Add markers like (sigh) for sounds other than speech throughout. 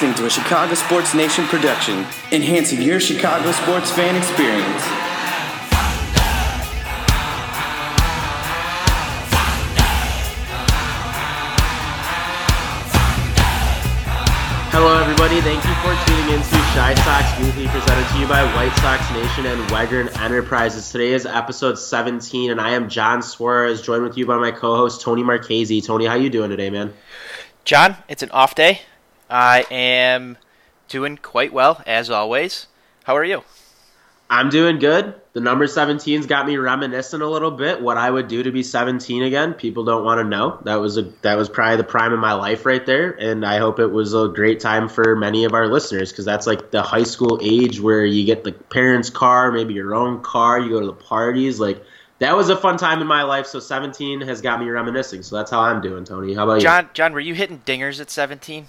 You're listening to a Chicago Sports Nation production, enhancing your Chicago sports fan experience. Hello, everybody. Thank you for tuning in to Shy Sox Weekly, presented to you by White Sox Nation and Wegern Enterprises. Today is episode 17, and I am John Suarez, joined with you by my co-host Tony Marchese. Tony, how you doing today, man? John, it's an off day. I am doing quite well, as always. How are you? I'm doing good. The number 17's got me reminiscing a little bit what I would do to be 17 again. People don't want to know. That was a that was probably the prime of my life right there, and I hope it was a great time for many of our listeners because that's like the high school age where you get the parents' car, maybe your own car, you go to the parties. Like that was a fun time in my life. So 17 has got me reminiscing. So that's how I'm doing, Tony. How about you? John. John, were you hitting dingers at 17?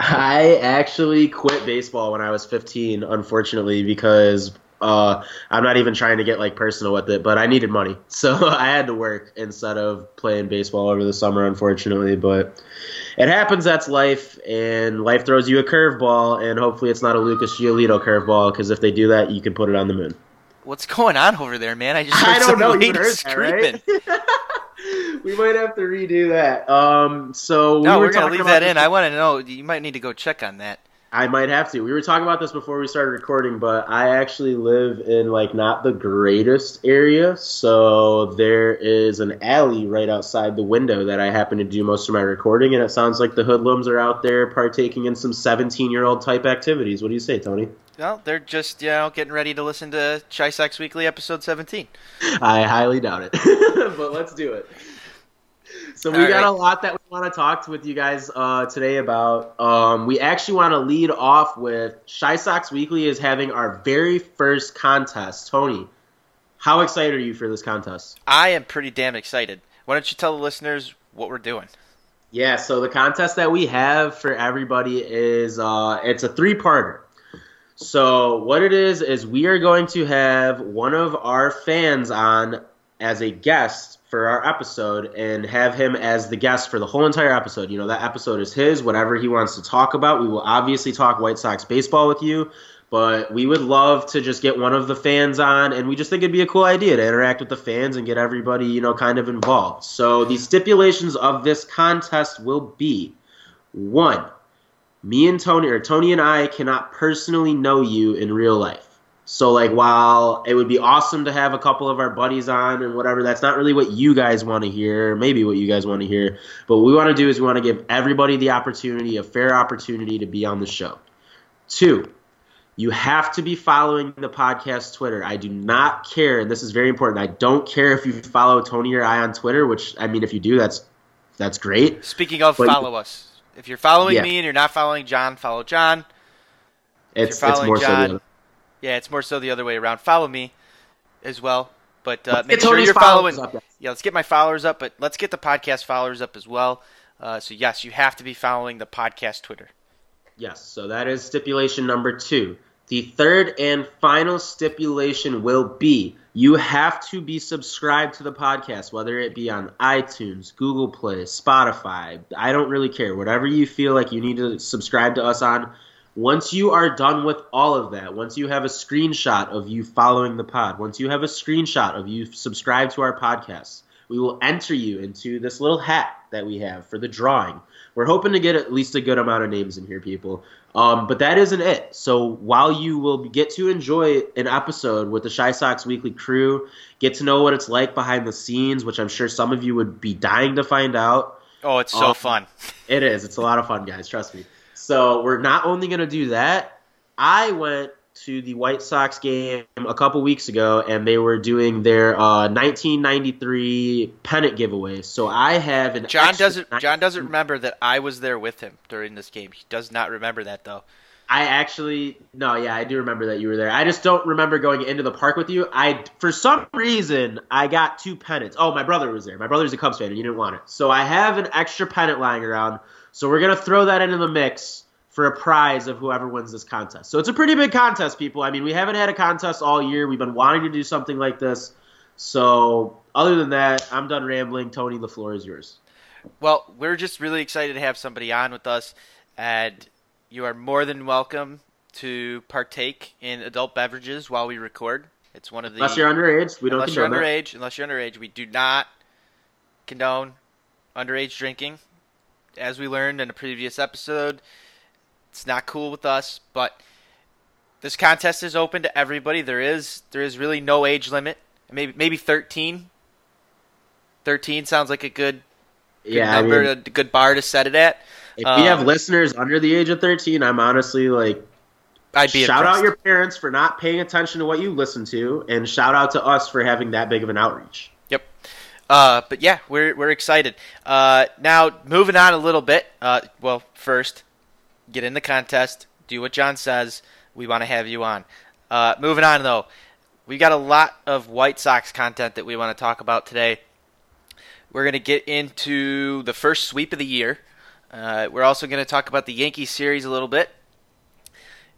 I actually quit baseball when I was 15, unfortunately, because uh, I'm not even trying to get like personal with it, but I needed money, (laughs) so I had to work instead of playing baseball over the summer, unfortunately. But it happens. That's life, and life throws you a curveball, and hopefully it's not a Lucas Giolito curveball, because if they do that, you can put it on the moon. What's going on over there, man? I just (laughs) heard I don't know. You (laughs) heard that, right? We might have to redo that. Um, so No, we we were are gonna leave that in. I want to know. You might need to go check on that. I might have to. We were talking about this before we started recording, but I actually live in like not the greatest area, so there is an alley right outside the window that I happen to do most of my recording, and it sounds like the hoodlums are out there partaking in some 17-year-old type activities. What do you say, Tony? Well, they're just you know getting ready to listen to Chai Sox Weekly episode 17. (laughs) I highly doubt it, (laughs) but let's do it. (laughs) So we All got right. a lot that we want to talk with you guys uh, today about. Um, we actually want to lead off with Shy Sox Weekly is having our very first contest. Tony, how excited are you for this contest? I am pretty damn excited. Why don't you tell the listeners what we're doing? Yeah, so the contest that we have for everybody is uh, it's a three-parter. So what it is is we are going to have one of our fans on as a guest for our episode and have him as the guest for the whole entire episode. You know, that episode is his, whatever he wants to talk about. We will obviously talk White Sox baseball with you, but we would love to just get one of the fans on and we just think it'd be a cool idea to interact with the fans and get everybody, you know, kind of involved. So the stipulations of this contest will be one, me and Tony or Tony and I cannot personally know you in real life. So like while it would be awesome to have a couple of our buddies on and whatever, that's not really what you guys want to hear, maybe what you guys want to hear. But what we want to do is we want to give everybody the opportunity, a fair opportunity to be on the show. Two, you have to be following the podcast Twitter. I do not care, and this is very important. I don't care if you follow Tony or I on Twitter, which I mean if you do, that's that's great. Speaking of, But- follow us. If you're following Yeah. me and you're not following John, follow John. It's you're it's more so John, other. Yeah, it's more so the other way around. Follow me as well, but uh, make sure you're following. up, guys. Yeah, let's get my followers up, but let's get the podcast followers up as well. Uh, so yes, you have to be following the podcast Twitter. Yes, so that is stipulation number two. The third and final stipulation will be you have to be subscribed to the podcast, whether it be on iTunes, Google Play, Spotify. I don't really care. Whatever you feel like you need to subscribe to us on. Once you are done with all of that, once you have a screenshot of you following the pod, once you have a screenshot of you subscribe to our podcast, we will enter you into this little hat that we have for the drawing. We're hoping to get at least a good amount of names in here, people. Um, but that isn't it. So while you will get to enjoy an episode with the Shy Sox Weekly crew, get to know what it's like behind the scenes, which I'm sure some of you would be dying to find out. Oh, it's so Um, fun. (laughs) It is. It's a lot of fun, guys. Trust me. So we're not only going to do that. I went to the White Sox game a couple weeks ago, and they were doing their uh, 1993 pennant giveaway. So I have an John doesn't. John doesn't remember that I was there with him during this game. He does not remember that though. I actually no, yeah, I do remember that you were there. I just don't remember going into the park with you. I for some reason I got two pennants. Oh, my brother was there. My brother's a Cubs fan, and you didn't want it, so I have an extra pennant lying around. So we're gonna throw that into the mix for a prize of whoever wins this contest. So it's a pretty big contest, people. I mean, we haven't had a contest all year. We've been wanting to do something like this. So other than that, I'm done rambling. Tony, the floor is yours. Well, we're just really excited to have somebody on with us. and you are more than welcome to partake in adult beverages while we record. It's one of the unless you're underage, we don't unless you're condone that. underage. Unless you're underage, we do not condone underage drinking. As we learned in a previous episode, it's not cool with us. But this contest is open to everybody. There is there is really no age limit. Maybe maybe 13. 13 sounds like a good, good Yeah, I number, mean, a good bar to set it at. if um, we have listeners under the age of 13, I'm honestly like, I'd be shout impressed. out your parents for not paying attention to what you listen to, and shout out to us for having that big of an outreach. Uh, but yeah, we're we're excited. Uh, now moving on a little bit. Uh, well, first, get in the contest. Do what John says. We want to have you on. Uh, moving on though, we got a lot of White Sox content that we want to talk about today. We're gonna get into the first sweep of the year. Uh, we're also gonna talk about the Yankee series a little bit,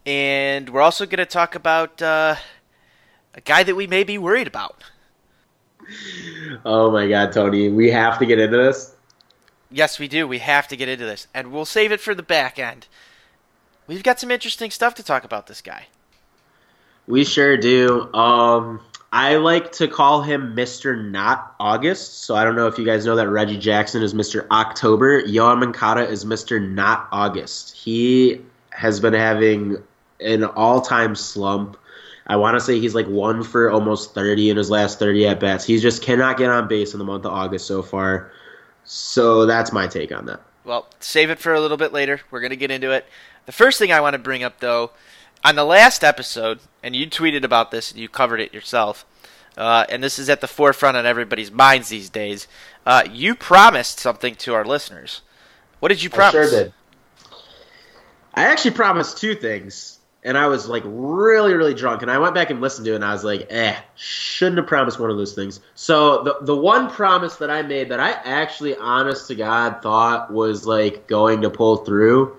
and we're also gonna talk about uh, a guy that we may be worried about. Oh my God, Tony, we have to get into this. Yes, we do. We have to get into this, and we'll save it for the back end. We've got some interesting stuff to talk about this guy. We sure do. Um, I like to call him Mr. Not August. So I don't know if you guys know that Reggie Jackson is Mr. October. Yoan Moncada is Mr. Not August. He has been having an all-time slump. I want to say he's like one for almost 30 in his last 30 at bats. He just cannot get on base in the month of August so far. So that's my take on that. Well, save it for a little bit later. We're going to get into it. The first thing I want to bring up, though, on the last episode, and you tweeted about this and you covered it yourself, uh, and this is at the forefront on everybody's minds these days. Uh, you promised something to our listeners. What did you promise? I sure did. I actually promised two things, and I was like really, really drunk, and I went back and listened to it, and I was like, eh, shouldn't have promised one of those things. So the the one promise that I made that I actually, honest to God, thought was like going to pull through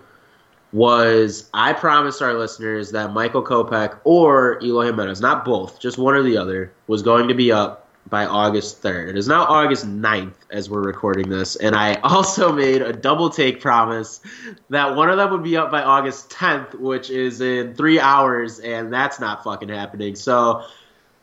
was I promised our listeners that Michael Kopech or Eloy Jimenez, not both, just one or the other, was going to be up by August 3rd. It is now August 9th as we're recording this, and I (laughs) also made a double take promise that one of them would be up by August 10th, which is in three hours, and that's not fucking happening. So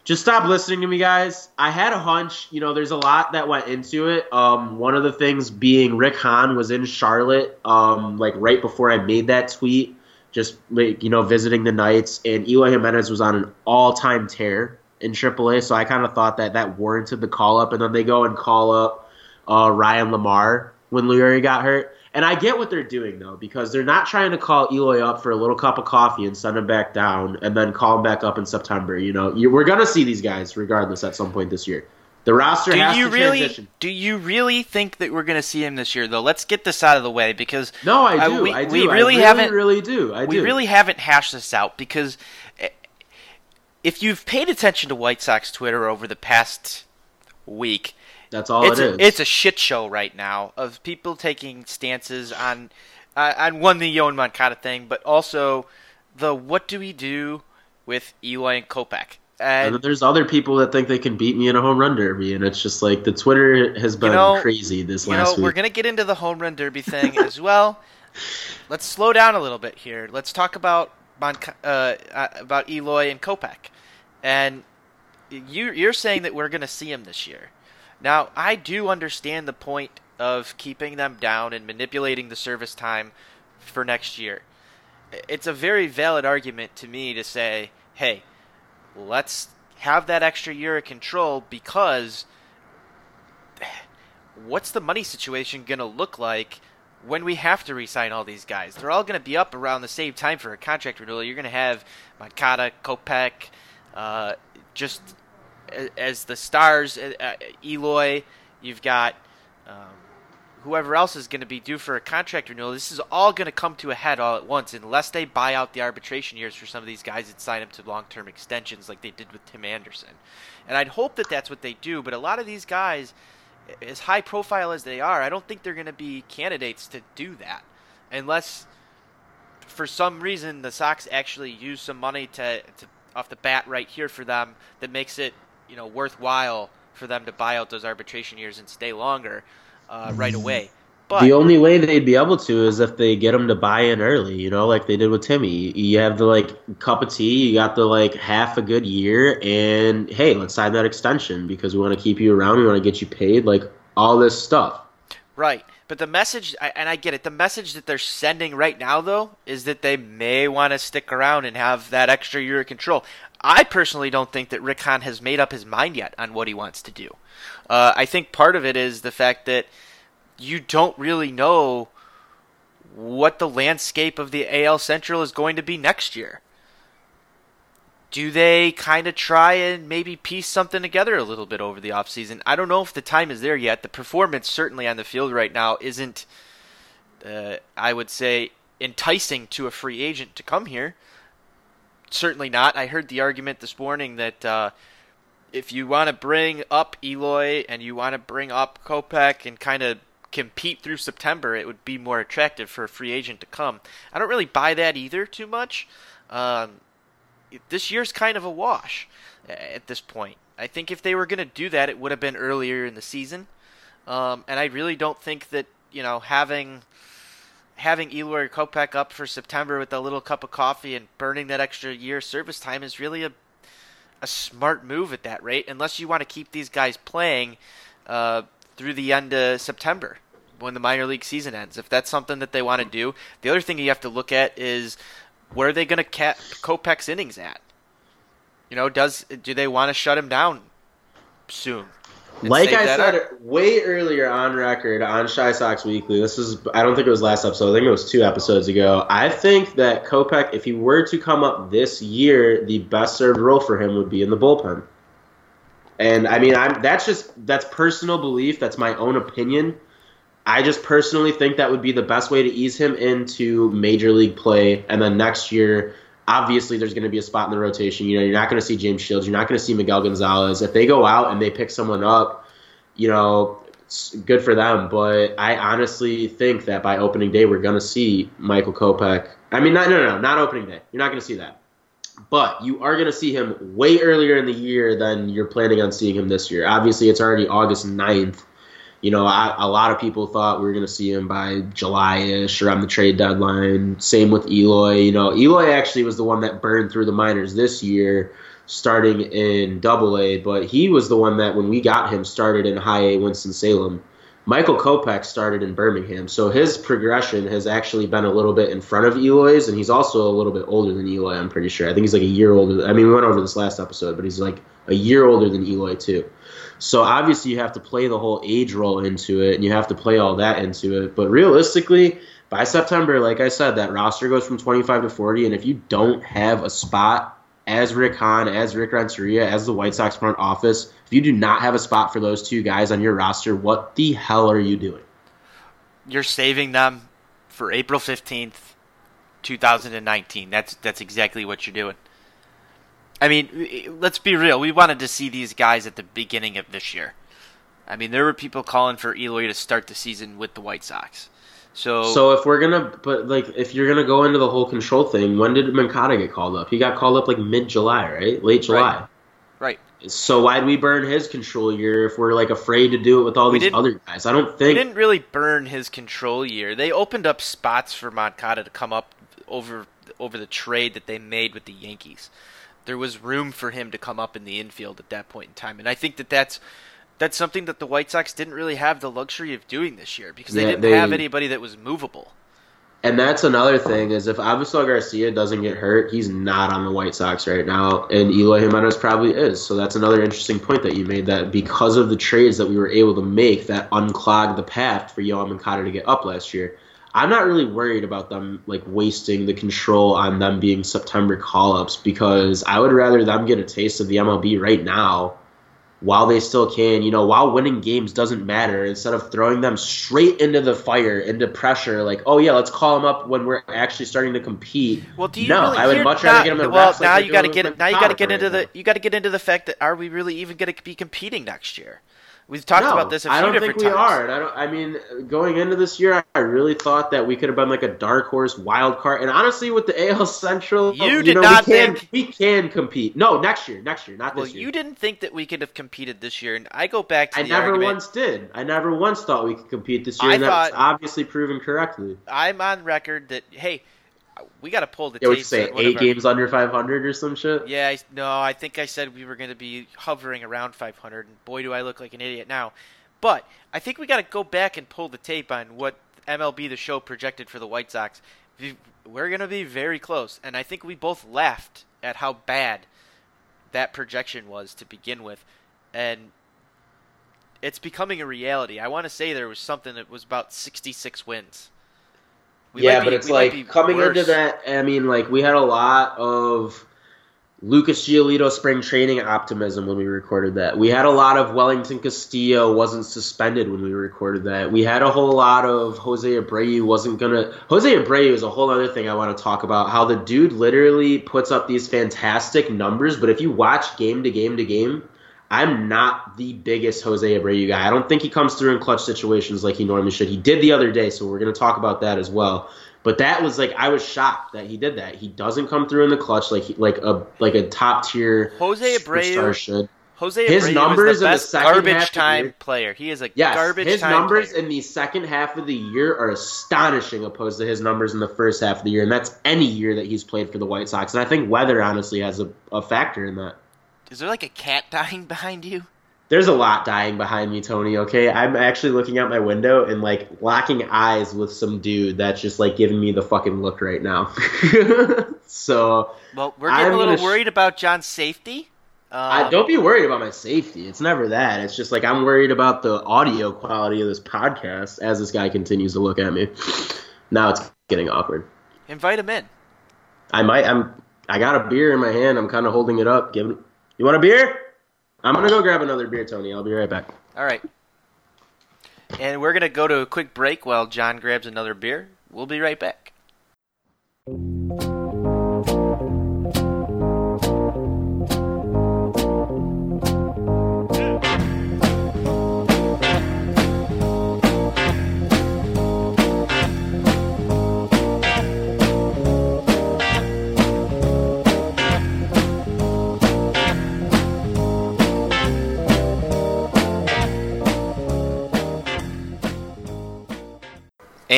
just stop listening to me, guys. I had a hunch. You know, there's a lot that went into it. Um, one of the things being Rick Hahn was in Charlotte, um, like right before I made that tweet, just like you know, visiting the Knights, and Eloy Jimenez was on an all-time tear in AAA. So I kind of thought that that warranted the call up, and then they go and call up uh, Ryan LaMarre when Leury got hurt. And I get what they're doing though, because they're not trying to call Eloy up for a little cup of coffee and send him back down, and then call him back up in September. You know, you, we're gonna see these guys regardless at some point this year. The roster Do has you to really? transition. Do you really think that we're going to see him this year, though? Let's get this out of the way because No, I Uh, do. we- I do. we I really really haven't- Really do. I do. we really haven't hashed this out because if you've paid attention to White Sox Twitter over the past week, That's all it's it a, is. it's a shit show right now of people taking stances on uh, on one the Yoan Moncada thing, but also the what do we do with Eloy and Kopech. and And there's other people that think they can beat me in a home run derby, and it's just like the Twitter has been know- crazy this you know last we're gonna get into the home run derby thing as well. (laughs) Let's slow down a little bit here. Let's talk about Monca- uh, uh, about Eloy and Kopech, and you you're saying that we're gonna see him this year. Now I do understand the point of keeping them down and manipulating the service time for next year. It's a very valid argument to me to say, hey, let's have that extra year of control because what's the money situation going to look like when we have to re-sign all these guys? They're all going to be up around the same time for a contract renewal. You're going to have Moncada, Kopech, uh, just as the stars, uh, uh, Eloy. You've got um, whoever else is going to be due for a contract renewal. This is all going to come to a head all at once unless they buy out the arbitration years for some of these guys and sign them to long-term extensions like they did with Tim Anderson. And I'd hope that that's what they do. But a lot of these guys as high profile as they are, I don't think they're going to be candidates to do that unless for some reason the Sox actually use some money to, to off the bat right here for them that makes it you know worthwhile for them to buy out those arbitration years and stay longer uh, right away. But the only way they'd be able to is if they get them to buy in early, you know, like they did with Timmy. You have the like cup of tea, you got the like half a good year, and hey, let's sign that extension because we want to keep you around, we want to get you paid, like all this stuff. Right. But the message, and I get it, the message that they're sending right now, though, is that they may want to stick around and have that extra year of control. I personally don't think that Rick Hahn has made up his mind yet on what he wants to do. Uh, I think part of it is the fact that you don't really know what the landscape of the AL Central is going to be next year. Do they kind of try and maybe piece something together a little bit over the offseason? I don't know if the time is there yet. The performance, certainly on the field right now, isn't, uh, I would say, enticing to a free agent to come here. Certainly not. I heard the argument this morning that uh, if you want to bring up Eloy and you want to bring up Kopech and kind of compete through September, it would be more attractive for a free agent to come. I don't really buy that either too much. Um, this year's kind of a wash at this point. I think if they were going to do that, it would have been earlier in the season. Um, and I really don't think that you know having having Eloy Kopech up for September with a little cup of coffee and burning that extra year service time is really a a smart move at that rate, unless you want to keep these guys playing uh, through the end of September when the minor league season ends. If that's something that they want to do, the other thing you have to look at is where are they going to cap Kopech's innings at? You know, does do they want to shut him down soon? Like I said up? way earlier on record on Shy Sox Weekly, this is I don't think it was last episode. I think it was two episodes ago. I think that Kopech, if he were to come up this year, the best served role for him would be in the bullpen. And I mean, I'm that's just that's personal belief. That's my own opinion. I just personally think that would be the best way to ease him into major league play. And then next year, obviously, there's going to be a spot in the rotation. You know, you're not going to see James Shields. You're not going to see Miguel Gonzalez. If they go out and they pick someone up, you know, good for them. But I honestly think that by opening day, we're going to see Michael Kopech. I mean, not, no, no, no, not opening day. You're not going to see that. But you are going to see him way earlier in the year than you're planning on seeing him this year. Obviously, it's already August 9th you know, I, a lot of people thought we were going to see him by July-ish or on the trade deadline. Same with Eloy. You know, Eloy actually was the one that burned through the minors this year, starting in Double A. But he was the one that, when we got him, started in High A Winston Salem. Michael Kopech started in Birmingham, so his progression has actually been a little bit in front of Eloy's, and he's also a little bit older than Eloy. I'm pretty sure. I think he's like a year older. I mean, we went over this last episode, but he's like a year older than Eloy too. So obviously you have to play the whole age role into it, and you have to play all that into it. But realistically, by September, like I said, that roster goes from 25 to 40, and if you don't have a spot as Rick Hahn, as Rick Renteria, as the White Sox front office, if you do not have a spot for those two guys on your roster, what the hell are you doing? You're saving them for April 15th, 2019. That's that's exactly what you're doing. I mean, let's be real. We wanted to see these guys at the beginning of this year. I mean, there were people calling for Eloy to start the season with the White Sox. So, so if we're gonna, but like, if you're gonna go into the whole control thing, when did Moncada get called up? He got called up like mid July, right? Late July. Right. right. So why'd we burn his control year if we're like afraid to do it with all we these other guys? I don't think we didn't really burn his control year. They opened up spots for Moncada to come up over over the trade that they made with the Yankees there was room for him to come up in the infield at that point in time. And I think that that's that's something that the White Sox didn't really have the luxury of doing this year because they yeah, didn't they, have anybody that was movable. And that's another thing is if Avisail Garcia doesn't get hurt, he's not on the White Sox right now, and Eloy Jimenez probably is. So that's another interesting point that you made that because of the trades that we were able to make that unclogged the path for Yoan Moncada to get up last year. I'm not really worried about them like wasting the control on them being September call ups because I would rather them get a taste of the MLB right now while they still can, you know, while winning games doesn't matter, instead of throwing them straight into the fire, into pressure, like, oh yeah, let's call them up when we're actually starting to compete. Well, do you no, really I would much rather get them in Well, now like you got to get now you got to get into the you got to get into the fact that are we really even going to be competing next year? We've talked no, about this a few I don't different think we times. are. And I don't. I mean, going into this year, I really thought that we could have been like a dark horse wild card. And honestly, with the AL Central, You did know, not we can, think- we can compete. No, next year, next year, not Well, this year. you didn't think that we could have competed this year, and I go back to I never argument. once did. I never once thought we could compete this year, I and that's thought- obviously proven correctly. I'm on record that hey, we got to pull the Yeah, you say eight our- games under 500 or some shit? Yeah, I, no, I think I said we were going to be hovering around 500, and boy, do I look like an idiot now. But I think we got to go back and pull the tape on what MLB The Show projected for the White Sox. We're going to be very close, and I think we both laughed at how bad that projection was to begin with, and it's becoming a reality. I want to say there was something that was about 66 wins. We yeah, might but it's like coming worse. into that. I mean, like we had a lot of Lucas Giolito spring training optimism when we recorded that. We had a lot of Wellington Castillo wasn't suspended when we recorded that. We had a whole lot of Jose Abreu wasn't gonna. Jose Abreu is a whole other thing I want to talk about. How the dude literally puts up these fantastic numbers, but if you watch game to game to game. I'm not the biggest Jose Abreu guy. I don't think he comes through in clutch situations like he normally should. He did the other day, so we're going to talk about that as well. But that was like I was shocked that he did that. He doesn't come through in the clutch like he, like a like a top tier Jose Abreu- should. Jose His Abreu numbers is in the the best second half garbage the time year- player. He is a Yes, garbage his time numbers player. in the second half of the year are astonishing opposed to his numbers in the first half of the year, and that's any year that he's played for the White Sox. And I think weather honestly has a, a factor in that. Is there like a cat (laughs) dying behind you? There's a lot dying behind me, Tony. Okay, I'm actually looking out my window and like locking eyes with some dude that's just like giving me the fucking look right now. (laughs) so Well, we're getting I'm a little sh- worried about John's safety. Um, I don't be worried about my safety. It's never that. It's just like I'm worried about the audio quality of this podcast as this guy continues to look at me. Now it's getting awkward. invite him in. I might. I'm. I got a beer in my hand. I'm kind of holding it up. Giving. You want a beer? I'm gonna go grab another beer, Tony. I'll be right back. All right. And we're gonna go to a quick break while John grabs another beer. We'll be right back.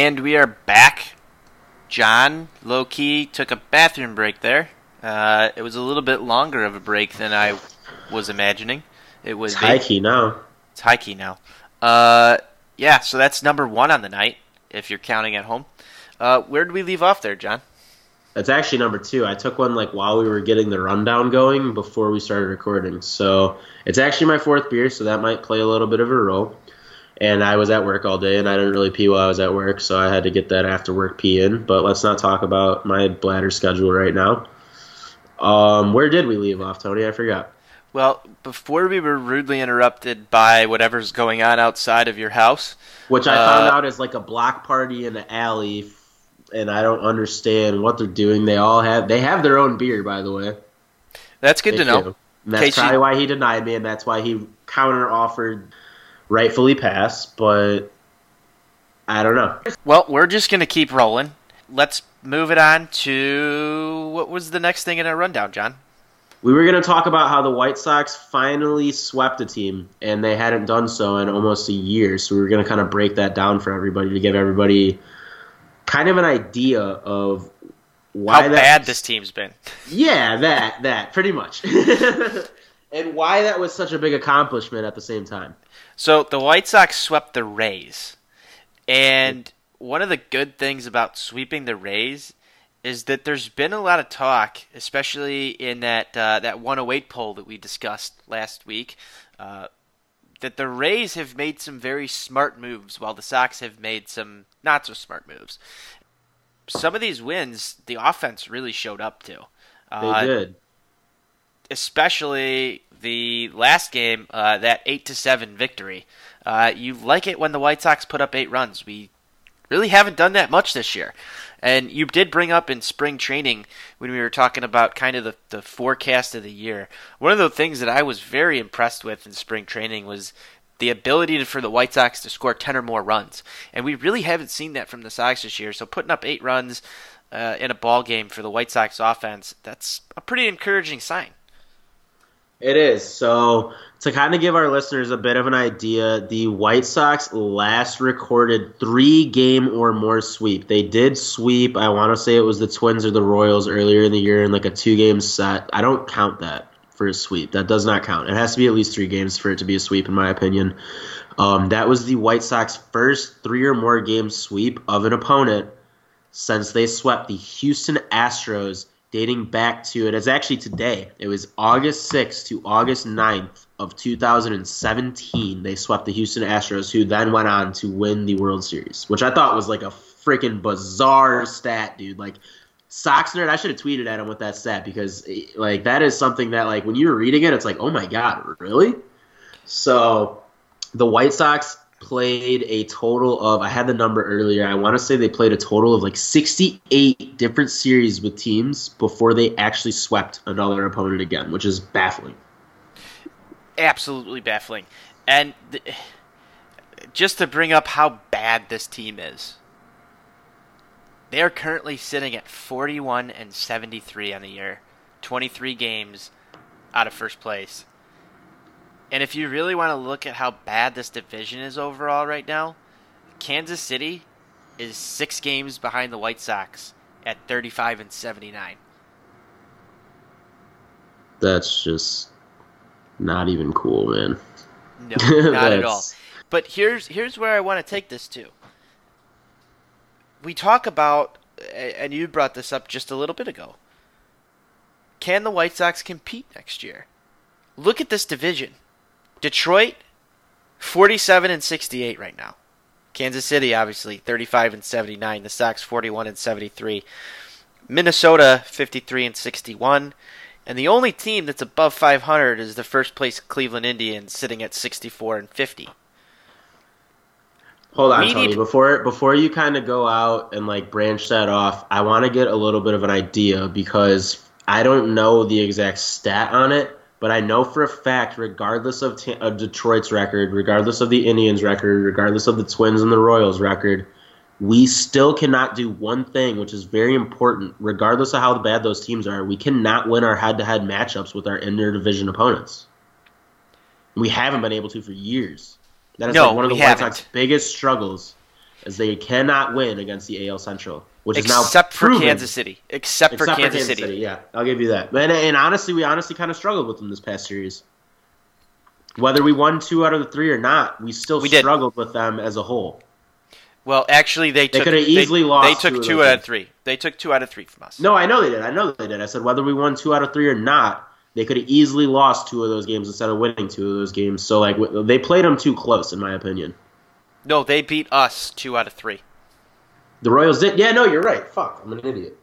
And we are back. John, low key, took a bathroom break there. Uh, it was a little bit longer of a break than I was imagining. It was It's high key now. It's high key now. Uh, yeah, so that's number one on the night, if you're counting at home. Uh, where did we leave off there, John? That's actually number two. I took one like while we were getting the rundown going before we started recording. So it's actually my fourth beer, so that might play a little bit of a role. And I was at work all day, and I didn't really pee while I was at work, so I had to get that after work pee in. But let's not talk about my bladder schedule right now. Um, where did we leave off, Tony? I forgot. Well, before we were rudely interrupted by whatever's going on outside of your house, Which I found Uh, out is like a block party in the alley, and I don't understand what they're doing. They all have they have their own beer, by the way. that's good They to know. That's probably why he denied me, and that's why he counter offered rightfully pass. But I don't know. Well, we're just going to keep rolling. Let's move it on to what was the next thing in our rundown, John? We were going to talk about how the White Sox finally swept a team, and they hadn't done so in almost a year. So we were going to kind of break that down for everybody to give everybody kind of an idea of why How that bad this team's been. Yeah, that that pretty much. (laughs) and why that was such a big accomplishment at the same time. So the White Sox swept the Rays. And one of the good things about sweeping the Rays is that there's been a lot of talk, especially in that uh, that 108 poll that we discussed last week, uh, that the Rays have made some very smart moves, while the Sox have made some not so smart moves. Some of these wins, the offense really showed up to. They Uh, did. especially the last game, uh, that eight to seven victory. Uh, you like it when the White Sox put up eight runs. We really haven't done that much this year. And you did bring up in spring training when we were talking about kind of the, the forecast of the year. One of the things that I was very impressed with in spring training was the ability for the White Sox to score 10 or more runs. And we really haven't seen that from the Sox this year. So putting up eight runs uh, in a ball game for the White Sox offense, that's a pretty encouraging sign. It is. So, to kind of give our listeners a bit of an idea, the White Sox last recorded three game or more sweep. They did sweep, I want to say it was the Twins or the Royals earlier in the year in like a two game set. I don't count that for a sweep. That does not count. It has to be at least three games for it to be a sweep, in my opinion. Um, that was the White Sox first three or more game sweep of an opponent since they swept the Houston Astros dating back to it. is actually today. It was August 6th to August 9th of 2017. They swept the Houston Astros, who then went on to win the World Series, which I thought was like a freaking bizarre stat, dude. Like Sox nerd, I should have tweeted at him with that stat because eh, like that is something that like when you were reading it, it's like, oh my god, really? So the White Sox played a total of I had the number earlier. I want to say they played a total of like 68 different series with teams before they actually swept another opponent again, which is baffling. Absolutely baffling. And th- just to bring up how bad this team is. They are currently sitting at 41 and 73 on the year. 23 games out of first place. And if you really want to look at how bad this division is overall right now, Kansas City is six games behind the White Sox at 35 and 79. That's just not even cool, man. No, (laughs) not at all. But here's here's where I want to take this to. We talk about, and you brought this up just a little bit ago. Can the White Sox compete next year? Look at this division. Detroit, 47 and 68 right now. Kansas City, obviously, 35 and 79. The Sox, 41 and 73. Minnesota, 53 and 61. And the only team that's above 500 is the first place Cleveland Indians, sitting at 64 and 50. Hold on, we Tony. Need... Before before you kind of go out and like branch that off, I want to get a little bit of an idea because I don't know the exact stat on it. But I know for a fact, regardless of, t- of Detroit's record, regardless of the Indians' record, regardless of the Twins and the Royals' record, we still cannot do one thing, which is very important, regardless of how bad those teams are. We cannot win our head to head matchups with our interdivision opponents. We haven't been able to for years. That is no, like one of the White Sox biggest struggles, as they cannot win against the AL Central which except is now except for. Kansas City. Except, except for, Kansas, for Kansas City. City. Yeah, I'll give you that. And, and honestly, we honestly kind of struggled with them this past series. Whether we won two out of the three or not, we still we struggled did. with them as a whole. Well, actually, they, they could have easily they, lost. They took two, two out of three. They took two out of three from us. No, I know they did. I know they did. I said whether we won two out of three or not, they could have easily lost two of those games instead of winning two of those games. So like they played them too close, in my opinion. No, they beat us two out of three. The Royals did. Yeah, no, you're right. Fuck, I'm an idiot.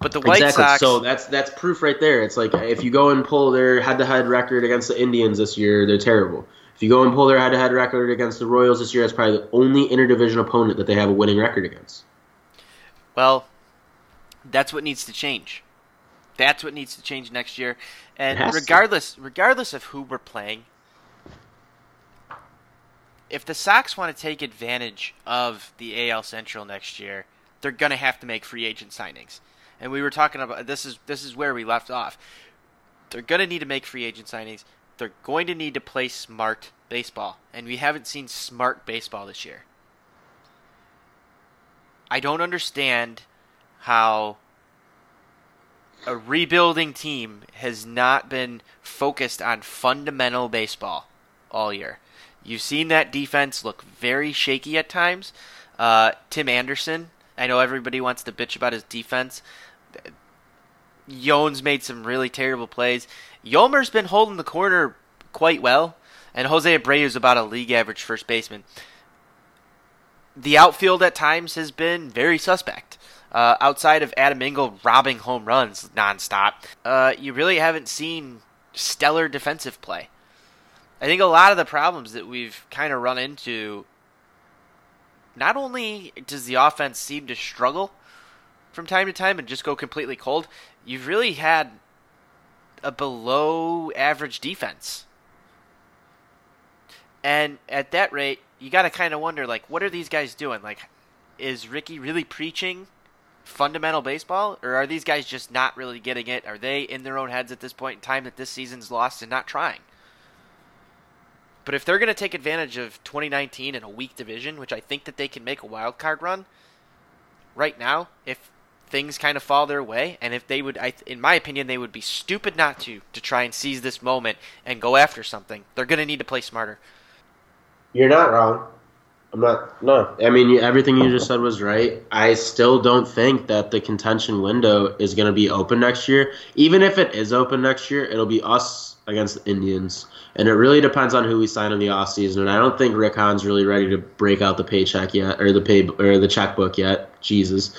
But the White exactly. Sox. So that's that's proof right there. It's like if you go and pull their head-to-head record against the Indians this year, they're terrible. If you go and pull their head-to-head record against the Royals this year, that's probably the only interdivision opponent that they have a winning record against. Well, that's what needs to change. That's what needs to change next year. And regardless, to. regardless of who we're playing, if the Sox want to take advantage of the AL Central next year, they're going to have to make free agent signings. And we were talking about this is this is where we left off. They're going to need to make free agent signings. They're going to need to play smart baseball, and we haven't seen smart baseball this year. I don't understand how a rebuilding team has not been focused on fundamental baseball all year. You've seen that defense look very shaky at times. Uh, Tim Anderson, I know everybody wants to bitch about his defense. Yones made some really terrible plays. Yolmer's been holding the corner quite well, and Jose Abreu is about a league average first baseman. The outfield at times has been very suspect. Uh, outside of Adam Engel robbing home runs nonstop, uh, you really haven't seen stellar defensive play. I think a lot of the problems that we've kind of run into, not only does the offense seem to struggle from time to time and just go completely cold, you've really had a below average defense. And at that rate, you got to kind of wonder like what are these guys doing? Like is Ricky really preaching fundamental baseball or are these guys just not really getting it? Are they in their own heads at this point in time that this season's lost and not trying? But if they're going to take advantage of 2019 in a weak division, which I think that they can make a wild card run, right now, if things kind of fall their way, and if they would, I, in my opinion, they would be stupid not to to try and seize this moment and go after something. They're going to need to play smarter. You're not wrong. I'm not. No, I mean everything you just said was right. I still don't think that the contention window is going to be open next year. Even if it is open next year, it'll be us against the Indians, and it really depends on who we sign in the offseason. And I don't think Rick Hahn's really ready to break out the paycheck yet, or the pay or the checkbook yet. Jesus,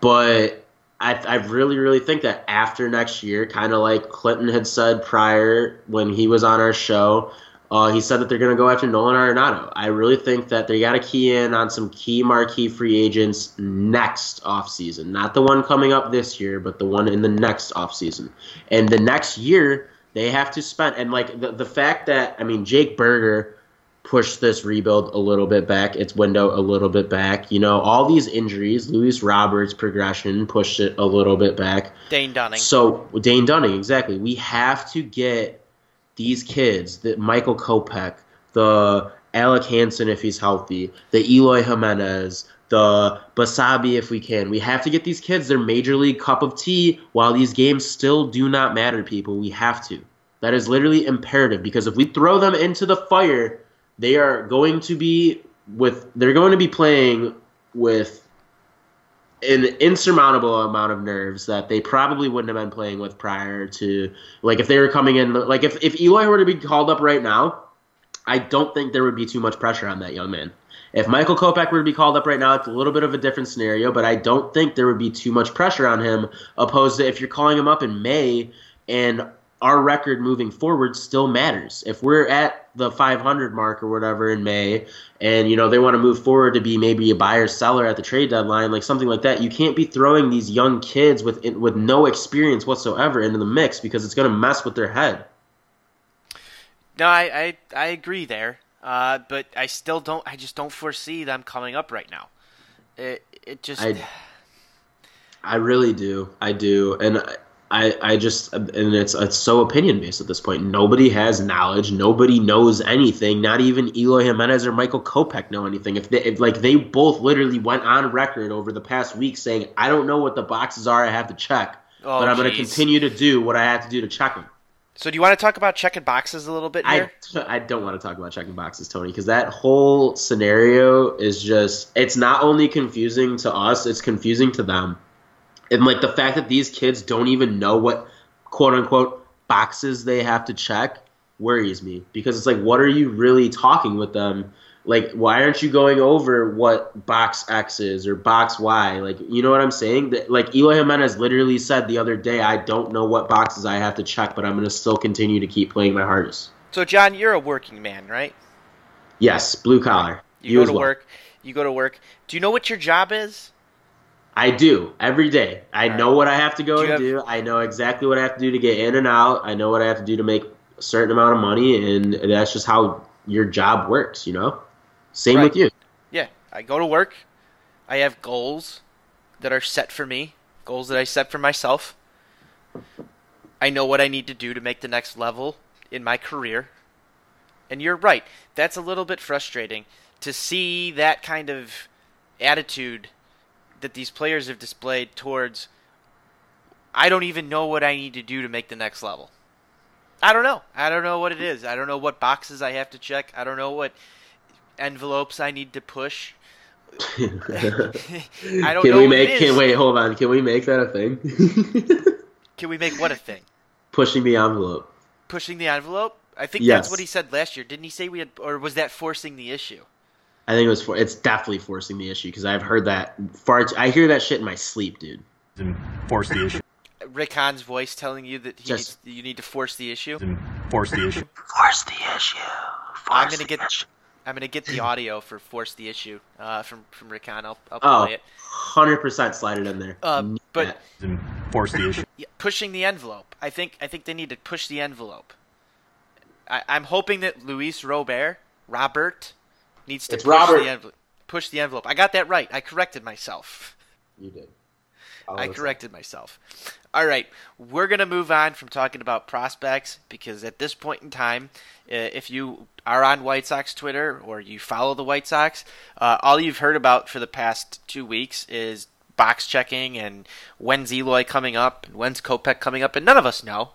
but I, I really, really think that after next year, kind of like Clinton had said prior when he was on our show, uh, he said that they're going to go after Nolan Arenado. I really think that they got to key in on some key marquee free agents next offseason. Not the one coming up this year, but the one in the next offseason. And the next year, they have to spend. And, like, the, the fact that, I mean, Jake Burger pushed this rebuild a little bit back, its window a little bit back. You know, all these injuries, Luis Roberts' progression pushed it a little bit back. Dane Dunning. So, Dane Dunning, exactly. We have to get these kids, the Michael Kopech, the Alec Hansen if he's healthy, the Eloy Jimenez, the Basabe if we can. We have to get these kids their major league cup of tea while these games still do not matter, people. We have to. That is literally imperative because if we throw them into the fire, they are going to be with they're going to be playing with an insurmountable amount of nerves that they probably wouldn't have been playing with prior to like if they were coming in like if, if Eloy were to be called up right now, I don't think there would be too much pressure on that young man. If Michael Kopech were to be called up right now, it's a little bit of a different scenario, but I don't think there would be too much pressure on him opposed to if you're calling him up in May and our record moving forward still matters. If we're at the 500 mark or whatever in May, and you know they want to move forward to be maybe a buyer seller at the trade deadline, like something like that, you can't be throwing these young kids with with no experience whatsoever into the mix because it's going to mess with their head. No, I I, I agree there, uh, but I still don't. I just don't foresee them coming up right now. It it just. I, I really do. I do, and I, I just and it's it's so opinion based at this point. Nobody has knowledge. Nobody knows anything. Not even Eloy Jimenez or Michael Kopech know anything. If they if, like they both literally went on record over the past week saying, "I don't know what the boxes are. I have to check, Oh, but I'm going to continue to do what I have to do to check them." So do you want to talk about checking boxes a little bit I. (laughs) I don't want to talk about checking boxes, Tony, because that whole scenario is just, it's not only confusing to us, it's confusing to them. And like the fact that these kids don't even know what quote unquote boxes they have to check worries me because it's like, what are you really talking with them? Like, why aren't you going over what box X is or box Y? Like, you know what I'm saying? That, like, Eloy Jimenez literally said the other day, I don't know what boxes I have to check, but I'm going to still continue to keep playing my hardest. So John, you're a working man, right? Yes, blue collar. You, go as to well. work. You go to work. Do you know what your job is? I do every day. I All know what I have to go Do and have- do. I know exactly what I have to do to get in and out. I know what I have to do to make a certain amount of money, and that's just how your job works. You know. Same Right. with you. Yeah, I go to work. I have goals that are set for me, goals that I set for myself. I know what I need to do to make the next level in my career. And you're right. That's a little bit frustrating to see that kind of attitude that these players have displayed towards I don't even know what I need to do to make the next level. I don't know. I don't know what it is. I don't know what boxes I have to check. I don't know what envelopes I need to push. (laughs) I don't can know we what make? it Can is. wait? Hold on. Can we make that a thing? (laughs) Can we make what a thing? Pushing the envelope. Pushing the envelope? I think Yes. that's what he said last year. Didn't he say we had, or was that forcing the issue? I think it was for. It's definitely forcing the issue because I've heard that far. T- I hear that shit in my sleep, dude. and force the issue. (laughs) Rick Hahn's voice telling you that he Just- needs, you need to force the issue. Force the issue. Force the issue. I'm gonna get I'm gonna get the audio for force the issue uh, from from Rick Hahn. I'll, I'll Oh, play it. hundred percent slide it in there. Uh, but that. Force the issue. Pushing the envelope. I think I think they need to push the envelope. I, I'm hoping that Luis Robert Robert needs to It's push Robert. the envelope. Push the envelope. I got that right. I corrected myself. You did. I corrected myself. All right, we're gonna move on from talking about prospects because at this point in time, uh, if you are on White Sox Twitter or you follow the White Sox, uh, all you've heard about for the past two weeks is box checking and when's Eloy coming up and when's Kopech coming up, and none of us know.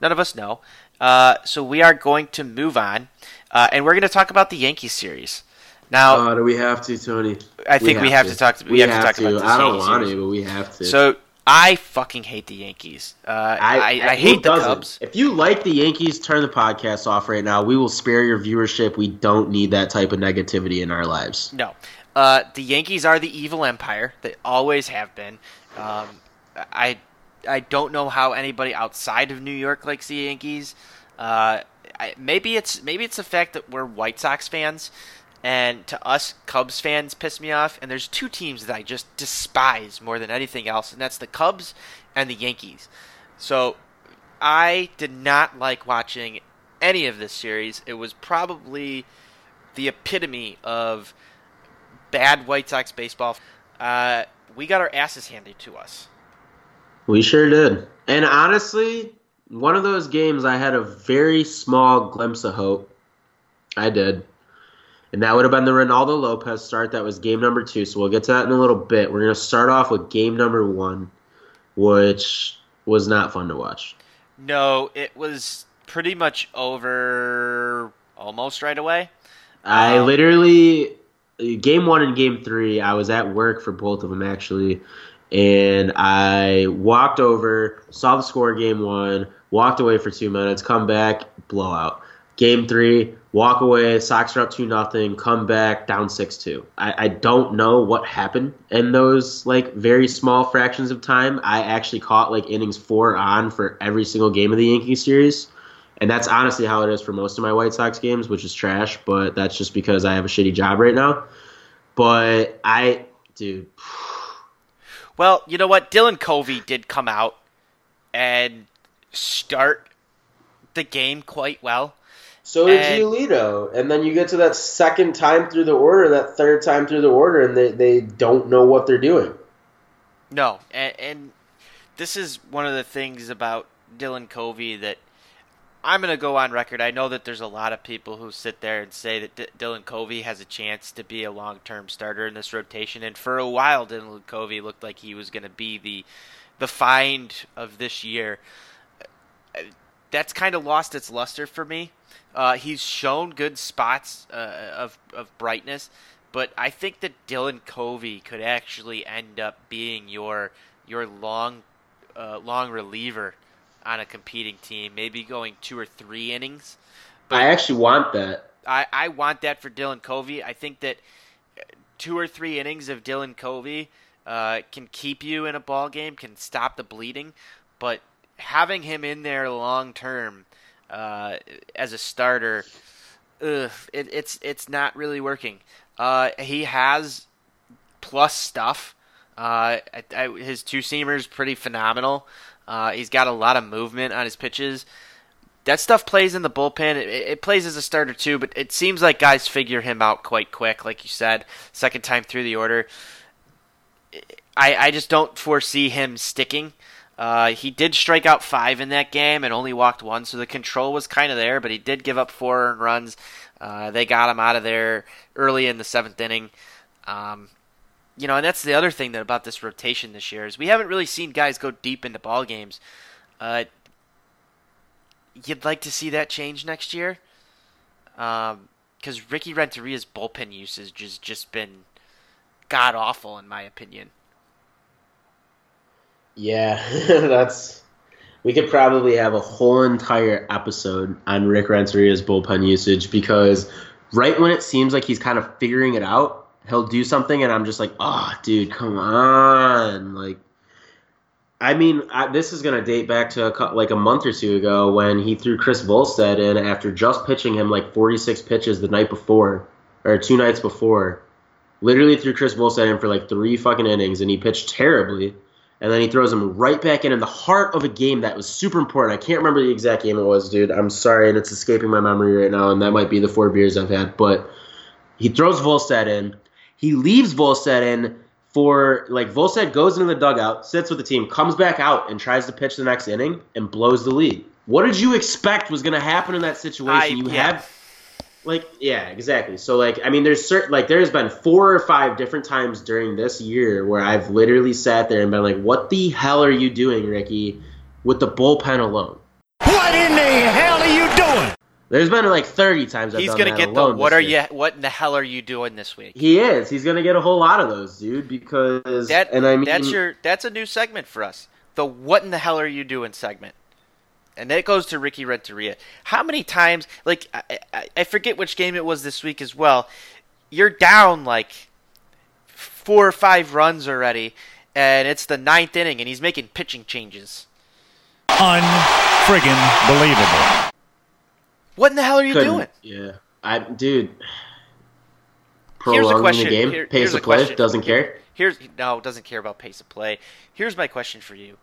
None of us know. Uh, so we are going to move on, uh, and we're going to talk about the Yankees series. Now, Oh, do we have to, Tony? I think we have to talk to- we have to talk about this I don't want series. to, but we have to. so I fucking hate the Yankees. Uh, I, I, who hate the doesn't? Cubs. If you like the Yankees, turn the podcast off right now. We will spare your viewership. We don't need that type of negativity in our lives. No. Uh, the Yankees are the evil empire. They always have been. Um, I I don't know how anybody outside of New York likes the Yankees. Uh, I, maybe it's maybe it's the fact that we're White Sox fans, and to us Cubs fans piss me off. And there's two teams that I just despise more than anything else, and that's the Cubs and the Yankees. So I did not like watching any of this series. It was probably the epitome of bad White Sox baseball. Uh, we got our asses handed to us. We sure did. And honestly, one of those games I had a very small glimpse of hope. I did. And that would have been the Reynaldo Lopez start. That was game number two. So we'll get to that in a little bit. We're going to start off with game number one, which was not fun to watch. No, it was pretty much over almost right away. I Um, literally game one and game three. I was at work for both of them actually, and I walked over, saw the score. Game one, walked away for two minutes, come back, blowout. Game three, walk away. Sox are up two nothing. Come back, down six two. I, I don't know what happened in those like very small fractions of time. I actually caught like innings four on for every single game of the Yankees series. And that's honestly how it is for most of my White Sox games, which is trash, but that's just because I have a shitty job right now. But I, dude, Well, you know what? Dylan Covey did come out and start the game quite well. So did And- Giolito. And then you get to that second time through the order, that third time through the order, and they, they don't know what they're doing. No, and, and this is one of the things about Dylan Covey that I'm going to go on record. I know that there's a lot of people who sit there and say that D- Dylan Covey has a chance to be a long-term starter in this rotation, and for a while, Dylan Covey looked like he was going to be the the find of this year. That's kind of lost its luster for me. Uh, he's shown good spots uh, of of brightness, but I think that Dylan Covey could actually end up being your your long uh, long reliever on a competing team, maybe going two or three innings. I actually want that. I, I want that for Dylan Covey. I think that two or three innings of Dylan Covey uh, can keep you in a ball game, can stop the bleeding, but having him in there long term uh, as a starter, ugh, it, it's it's not really working. Uh, he has plus stuff. Uh, I, I, his two seamers pretty phenomenal. Uh, he's got a lot of movement on his pitches. That stuff plays in the bullpen. It, it plays as a starter too, but it seems like guys figure him out quite quick. Like you said, second time through the order. I, I just don't foresee him sticking. Uh, he did strike out five in that game and only walked one, so the control was kind of there. But he did give up four earned runs. Uh, they got him out of there early in the seventh inning. Um, you know, and that's the other thing that about this rotation this year is we haven't really seen guys go deep into ball games. Uh, you'd like to see that change next year, because Ricky Renteria's bullpen usage has just been god awful in my opinion. Yeah, (laughs) that's. We could probably have a whole entire episode on Rick Renteria's bullpen usage because right when it seems like he's kind of figuring it out, he'll do something, and I'm just like, oh, dude, come on. Like, I mean, I, this is going to date back to a, like a month or two ago when he threw Chris Volstad in after just pitching him like 46 pitches the night before, or two nights before. Literally threw Chris Volstad in for like three fucking innings, and he pitched terribly. And then he throws him right back in in the heart of a game that was super important. I can't remember the exact game it was, dude. I'm sorry, and it's escaping my memory right now, and that might be the four beers I've had. But he throws Volstad in. He leaves Volstad in for like Volstad goes into the dugout, sits with the team, comes back out, and tries to pitch the next inning and blows the lead. What did you expect was going to happen in that situation? I- you yeah. have like yeah exactly so like i mean there's certain like there's been four or five different times during this year where i've literally sat there and been like what the hell are you doing ricky with the bullpen alone What in the hell are you doing? there's been like 30 times I've He's done gonna that get the what are year. you? What in the hell are you doing this week? he is he's gonna get a whole lot of those dude because That and i mean that's your that's a new segment for us. The what in the hell are you doing segment. And that goes to Ricky Renteria. How many times like I, I, I forget which game it was this week as well. You're down like four or five runs already and it's the ninth inning and he's making pitching changes. Unfriggin' believable. What in the hell are you couldn't- doing? yeah i dude Here's a prolonging question. the game Here- pace of play question. doesn't care Here's no, doesn't care about pace of play. Here's my question for you,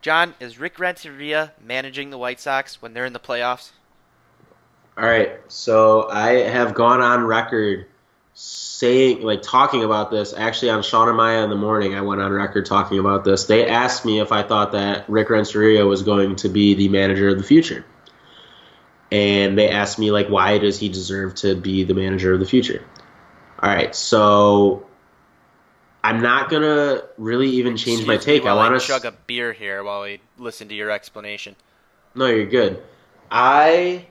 John: Is Rick Renteria managing the White Sox when they're in the playoffs? All right, so I have gone on record saying, like, talking about this. Actually, on Sean and Maya in the morning, I went on record talking about this. They asked me if I thought that Rick Renteria was going to be the manager of the future, and they asked me like, why does he deserve to be the manager of the future? All right, so I'm not gonna really even change my Excuse me take. I want to chug a beer here while we listen to your explanation. No, you're good. I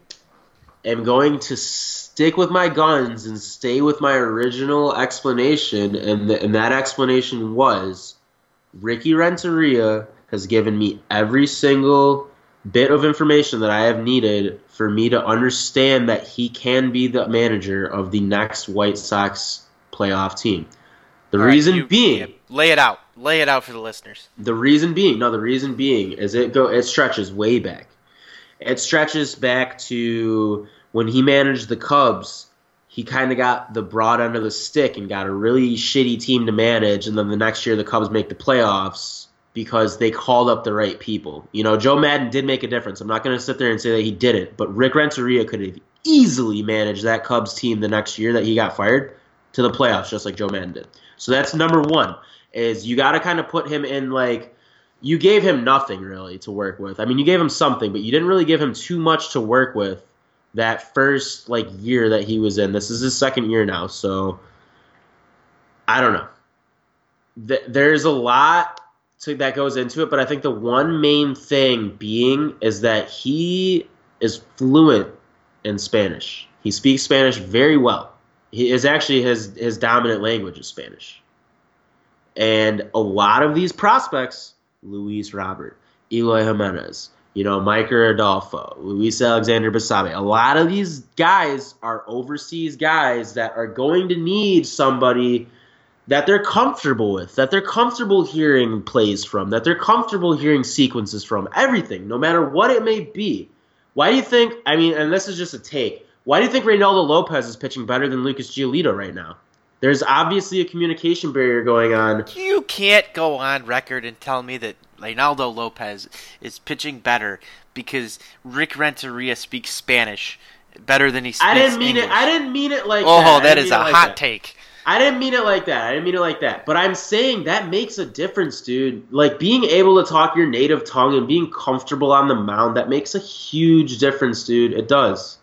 am going to stick with my guns and stay with my original explanation, and, th- and that explanation was Ricky Renteria has given me every single bit of information that I have needed for me to understand that he can be the manager of the next White Sox playoff team. The All right, reason you- being, yeah, lay it out. Lay it out for the listeners. the reason being, no, the reason being is it go it stretches way back. It stretches back to when he managed the Cubs. He kind of got the broad end of the stick and got a really shitty team to manage, and then the next year the Cubs make the playoffs because they called up the right people. You know, Joe Maddon did make a difference. I'm not going to sit there and say that he didn't, but Rick Renteria could have easily managed that Cubs team the next year that he got fired to the playoffs, just like Joe Maddon did. So that's number one. Is you got to kind of put him in like you gave him nothing really to work with. I mean, you gave him something, but you didn't really give him too much to work with that first like year that he was in. This is his second year now, so I don't know. Th- there's a lot to, that goes into it, but I think the one main thing being is that he is fluent in Spanish. He speaks Spanish very well. He is actually his his dominant language is Spanish. And a lot of these prospects, Luis Robert, Eloy Jimenez, you know, Mike Adolfo, Luis Alexander Basabe, a lot of these guys are overseas guys that are going to need somebody that they're comfortable with, that they're comfortable hearing plays from, that they're comfortable hearing sequences from, everything, no matter what it may be. Why do you think, I mean, and this is just a take, why do you think Reynaldo Lopez is pitching better than Lucas Giolito right now? There's obviously a communication barrier going on. You can't go on record and tell me that Reynaldo Lopez is pitching better because Rick Renteria speaks Spanish better than he speaks I didn't mean English. it. I didn't mean it like oh, that. That is a like hot that. take. I didn't mean it like that. I didn't mean it like that. But I'm saying that makes a difference, dude. Like being able to talk your native tongue and being comfortable on the mound, that makes a huge difference, dude. It does.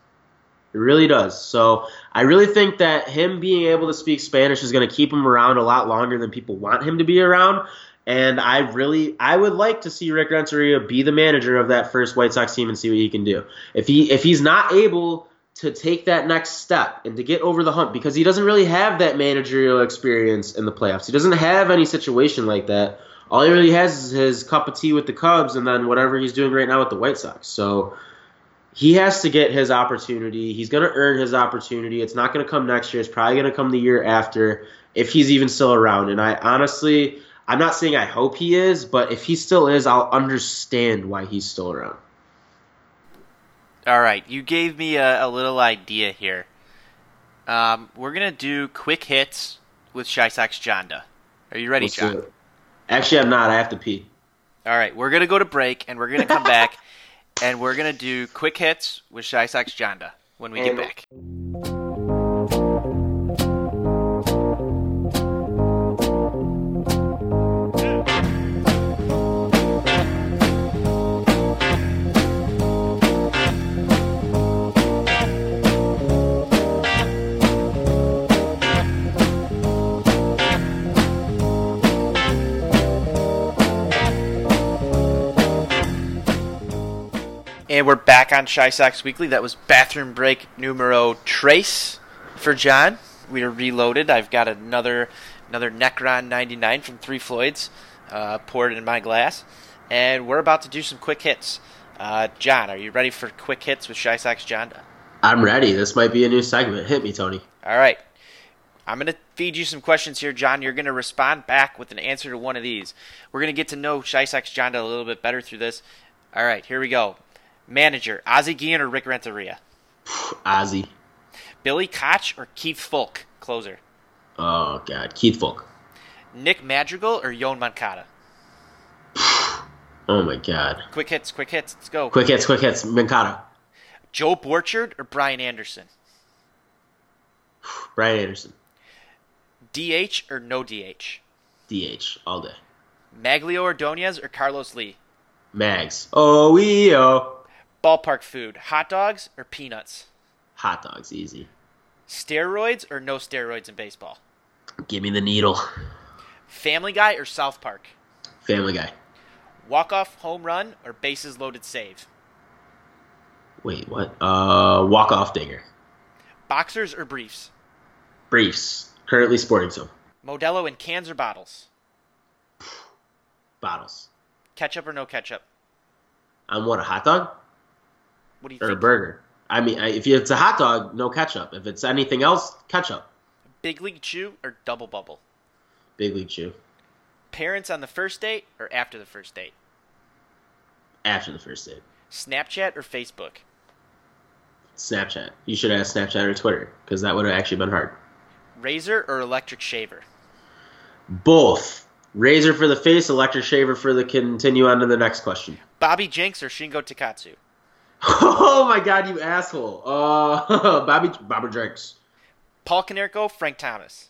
It really does. So I really think that him being able to speak Spanish is going to keep him around a lot longer than people want him to be around. And I really, I would like to see Rick Renteria be the manager of that first White Sox team and see what he can do. If he, if he's not able to take that next step and to get over the hump, because he doesn't really have that managerial experience in the playoffs. He doesn't have any situation like that. All he really has is his cup of tea with the Cubs, and then whatever he's doing right now with the White Sox. So he has to get his opportunity. He's going to earn his opportunity. It's not going to come next year. It's probably going to come the year after if he's even still around. And I honestly, I'm not saying I hope he is, but if he still is, I'll understand why he's still around. All right, you gave me a, a little idea here. Um, we're gonna do quick hits with Shy Sox Jonda. Are you ready, Let's John? Actually, I'm not. I have to pee. All right, we're gonna go to break, and we're gonna come back, (laughs) and we're gonna do quick hits with Shy Sox Jonda when we get back. And we're back on Shy Sox Weekly. That was bathroom break numero trace for John. We are reloaded. I've got another another Necron 99 from Three Floyds uh, poured in my glass, and we're about to do some quick hits. Uh, John, are you ready for quick hits with Shy Sox Jonda? I'm ready. This might be a new segment. Hit me, Tony. All right. I'm going to feed you some questions here, John. You're going to respond back with an answer to one of these. We're going to get to know Shy Sox Jonda a little bit better through this. All right, here we go. Manager, Ozzie Guillen or Rick Renteria? (sighs) Ozzy. Billy Koch or Keith Foulke, closer? Oh God, Keith Foulke. Nick Madrigal or Yoan Moncada? (sighs) Oh my God. Quick hits, quick hits. Let's go. Quick hits, quick hits. Moncada. Joe Borchard or Brian Anderson? (sighs) Brian Anderson. DH or no DH? DH all day. Magglio Ordonez or Carlos Lee? Mags. Oh EO. Ballpark food, hot dogs or peanuts? Hot dogs, easy. Steroids or no steroids in baseball? Give me the needle. Family Guy or South Park? Family Guy. Walk off home run or bases loaded save? Wait, what? Uh, walk off dinger. Boxers or briefs? Briefs. Currently sporting some. Modelo in cans or bottles? Bottles. Ketchup or no ketchup? On what? A hot dog What do you or a burger? I mean, if it's a hot dog, no ketchup. If it's anything else, ketchup. Big League Chew or Double Bubble? Big League Chew. Parents on the first date or after the first date? After the first date. Snapchat or Facebook? Snapchat. You should ask Snapchat or Twitter because that would have actually been hard. Razor or electric shaver? Both. Razor for the face, electric shaver for the continue on to the next question. Bobby Jenks or Shingo Takatsu? Oh my god, you asshole. Uh, (laughs) Bobby Bobby Drakes. Paul Konerko, Frank Thomas.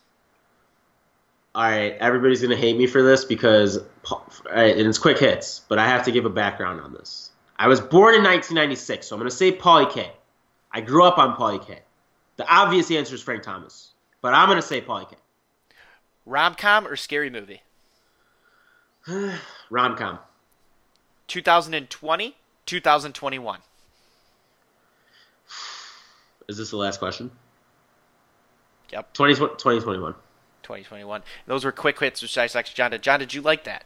Alright, everybody's gonna hate me for this because, all right, and it's quick hits, but I have to give a background on this. I was born in 1996, so I'm gonna say Paulie K. I grew up on Paulie K. The obvious answer is Frank Thomas, but I'm gonna say Paulie K. Rom com or scary movie? (sighs) Romcom. 2020, 2021. Is this the last question? Yep, 20, 2021. 2021. Those were quick hits with Shy Sox John. John, did you like that?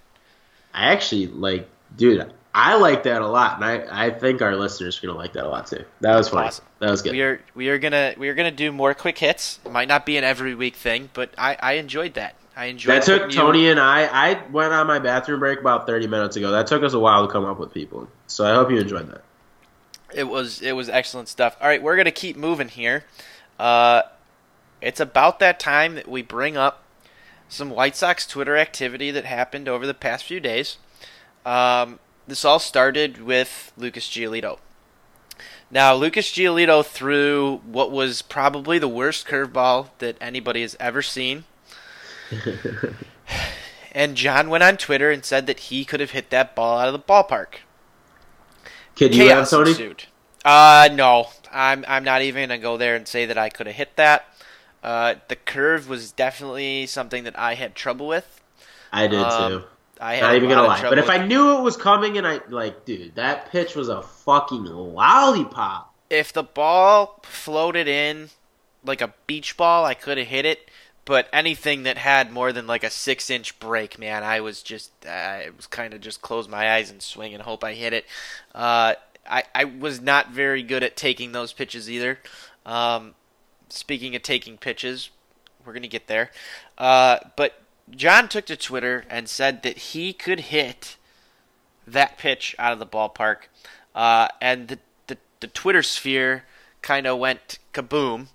I actually like, dude. I like that a lot, and I, I think our listeners are gonna like that a lot too. That was funny. Awesome. That was good. We are we are gonna we are gonna do more quick hits. It might not be an every week thing, but I, I enjoyed that. I enjoyed that took putting you- Tony and I. I went on my bathroom break about thirty minutes ago. That took us a while to come up with people. So I hope you enjoyed that. It was it was excellent stuff. All right, we're gonna keep moving here. Uh, it's about that time that we bring up some White Sox Twitter activity that happened over the past few days. Um, this all started with Lucas Giolito. Now, Lucas Giolito threw what was probably the worst curveball that anybody has ever seen. (laughs) and John went on Twitter and said that he could have hit that ball out of the ballpark. Kid, you have Tony? ensued. Uh, no, I'm I'm not even gonna go there and say that I could have hit that. Uh, the curve was definitely something that I had trouble with. I did Um, too. I had Not even gonna lie. But if I knew it was coming, and I like, dude, that pitch was a fucking lollipop. if the ball floated in like a beach ball, I could have hit it. But anything that had more than like a six inch break, man, I was just, I was kind of just close my eyes and swing and hope I hit it. Uh, I, I was not very good at taking those pitches either. Um, speaking of taking pitches, we're to get there. Uh, but John took to Twitter and said that he could hit that pitch out of the ballpark. Uh, and the, the, the Twitter sphere kind of went kaboom.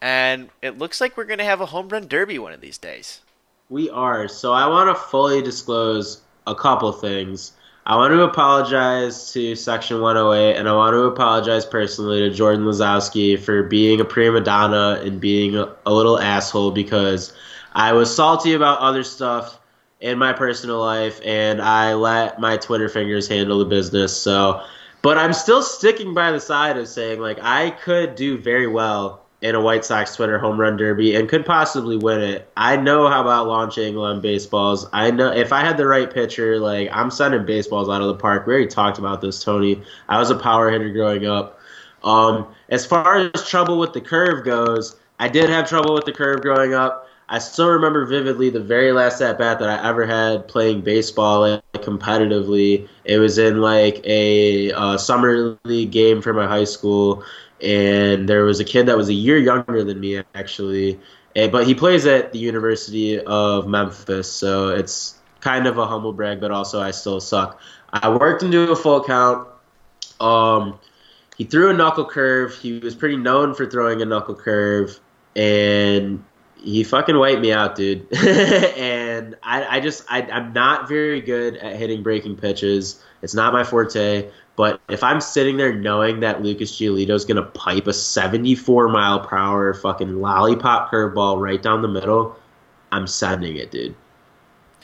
And it looks like we're going to have a home run derby one of these days. We are. So I want to fully disclose a couple things. I want to apologize to Section 108, and I want to apologize personally to Jordan Lazowski for being a prima donna and being a, a little asshole because I was salty about other stuff in my personal life, and I let my Twitter fingers handle the business. So, but I'm still sticking by the side of saying like I could do very well in a White Sox Twitter home run derby and could possibly win it. I know how about launch angle on baseballs. I know if I had the right pitcher, like I'm sending baseballs out of the park. We already talked about this, Tony. I was a power hitter growing up. Um, as far as trouble with the curve goes, I did have trouble with the curve growing up. I still remember vividly the very last at bat that I ever had playing baseball like, competitively. It was in like a uh, summer league game for my high school and there was a kid that was a year younger than me actually, and, but he plays at the University of Memphis, so it's kind of a humble brag, but also I still suck. I worked into a full count. Um, he threw a knuckle curve. He was pretty known for throwing a knuckle curve, and he fucking wiped me out, dude. (laughs) and I, I just, I, I'm not very good at hitting breaking pitches. It's not my forte. But if I'm sitting there knowing that Lucas Giolito is going to pipe a 74 mile per hour fucking lollipop curveball right down the middle, I'm sending it, dude.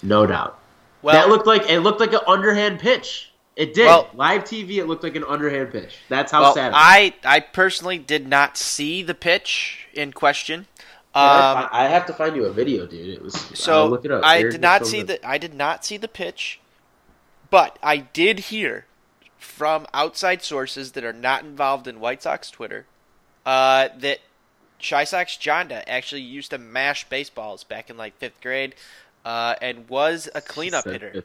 No doubt. Well, that looked like it looked like an underhand pitch. It did. Well- Live TV, it looked like an underhand pitch. That's how well, sad. it. I I personally did not see the pitch in question. Um, I, have to find you a video, dude. It was So I'll look it up. I did not see good. the I did not see the pitch, but I did hear from outside sources that are not involved in White Sox Twitter uh, that Shy Sox Jonda actually used to mash baseballs back in like fifth grade, uh, and was a cleanup hitter.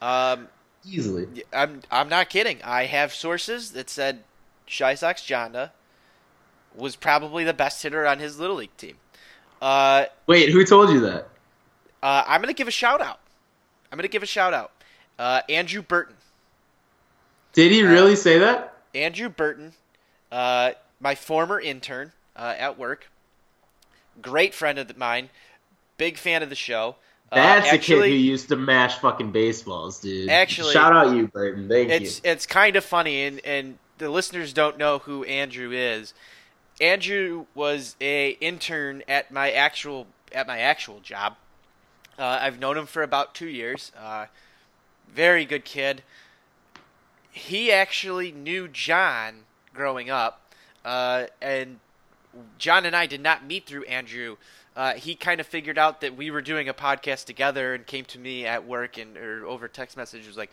Um, Easily. I'm I'm not kidding. I have sources that said Shy Sox Jonda was probably the best hitter on his little league team. Uh, Wait, who told you that? uh, I'm gonna give a shout out. I'm gonna give a shout out. Uh, Andrew Burton. Did he really say that? Andrew Burton, uh, my former intern uh, at work, great friend of mine, big fan of the show. Uh, That's the actually, kid who used to mash fucking baseballs, dude. Actually- shout out you, Burton. Thank it's you. it's kind of funny, and and the listeners don't know who Andrew is. Andrew was a intern at my actual at my actual job. Uh, I've known him for about two years. Uh, very good kid. He actually knew John growing up, uh, and John and I did not meet through Andrew. Uh, he kind of figured out that we were doing a podcast together and came to me at work and or over text message was like,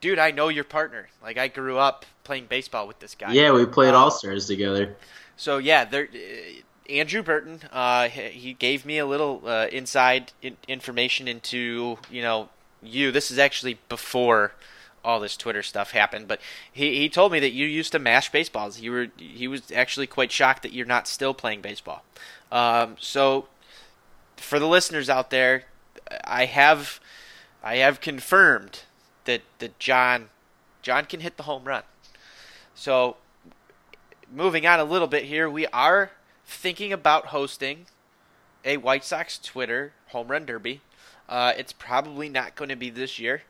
"Dude, I know your partner. Like I grew up playing baseball with this guy." Yeah, we played Uh, All Stars together. So yeah, there. Uh, Andrew Burton, uh, he he gave me a little uh, inside in- information into you know you. This is actually before all this Twitter stuff happened, but he, he told me that you used to mash baseballs. You were he was actually quite shocked that you're not still playing baseball. Um, so for the listeners out there, I have I have confirmed that that John John can hit the home run. So moving on a little bit here, we are thinking about hosting a White Sox Twitter home run derby. Uh, it's probably not going to be this year,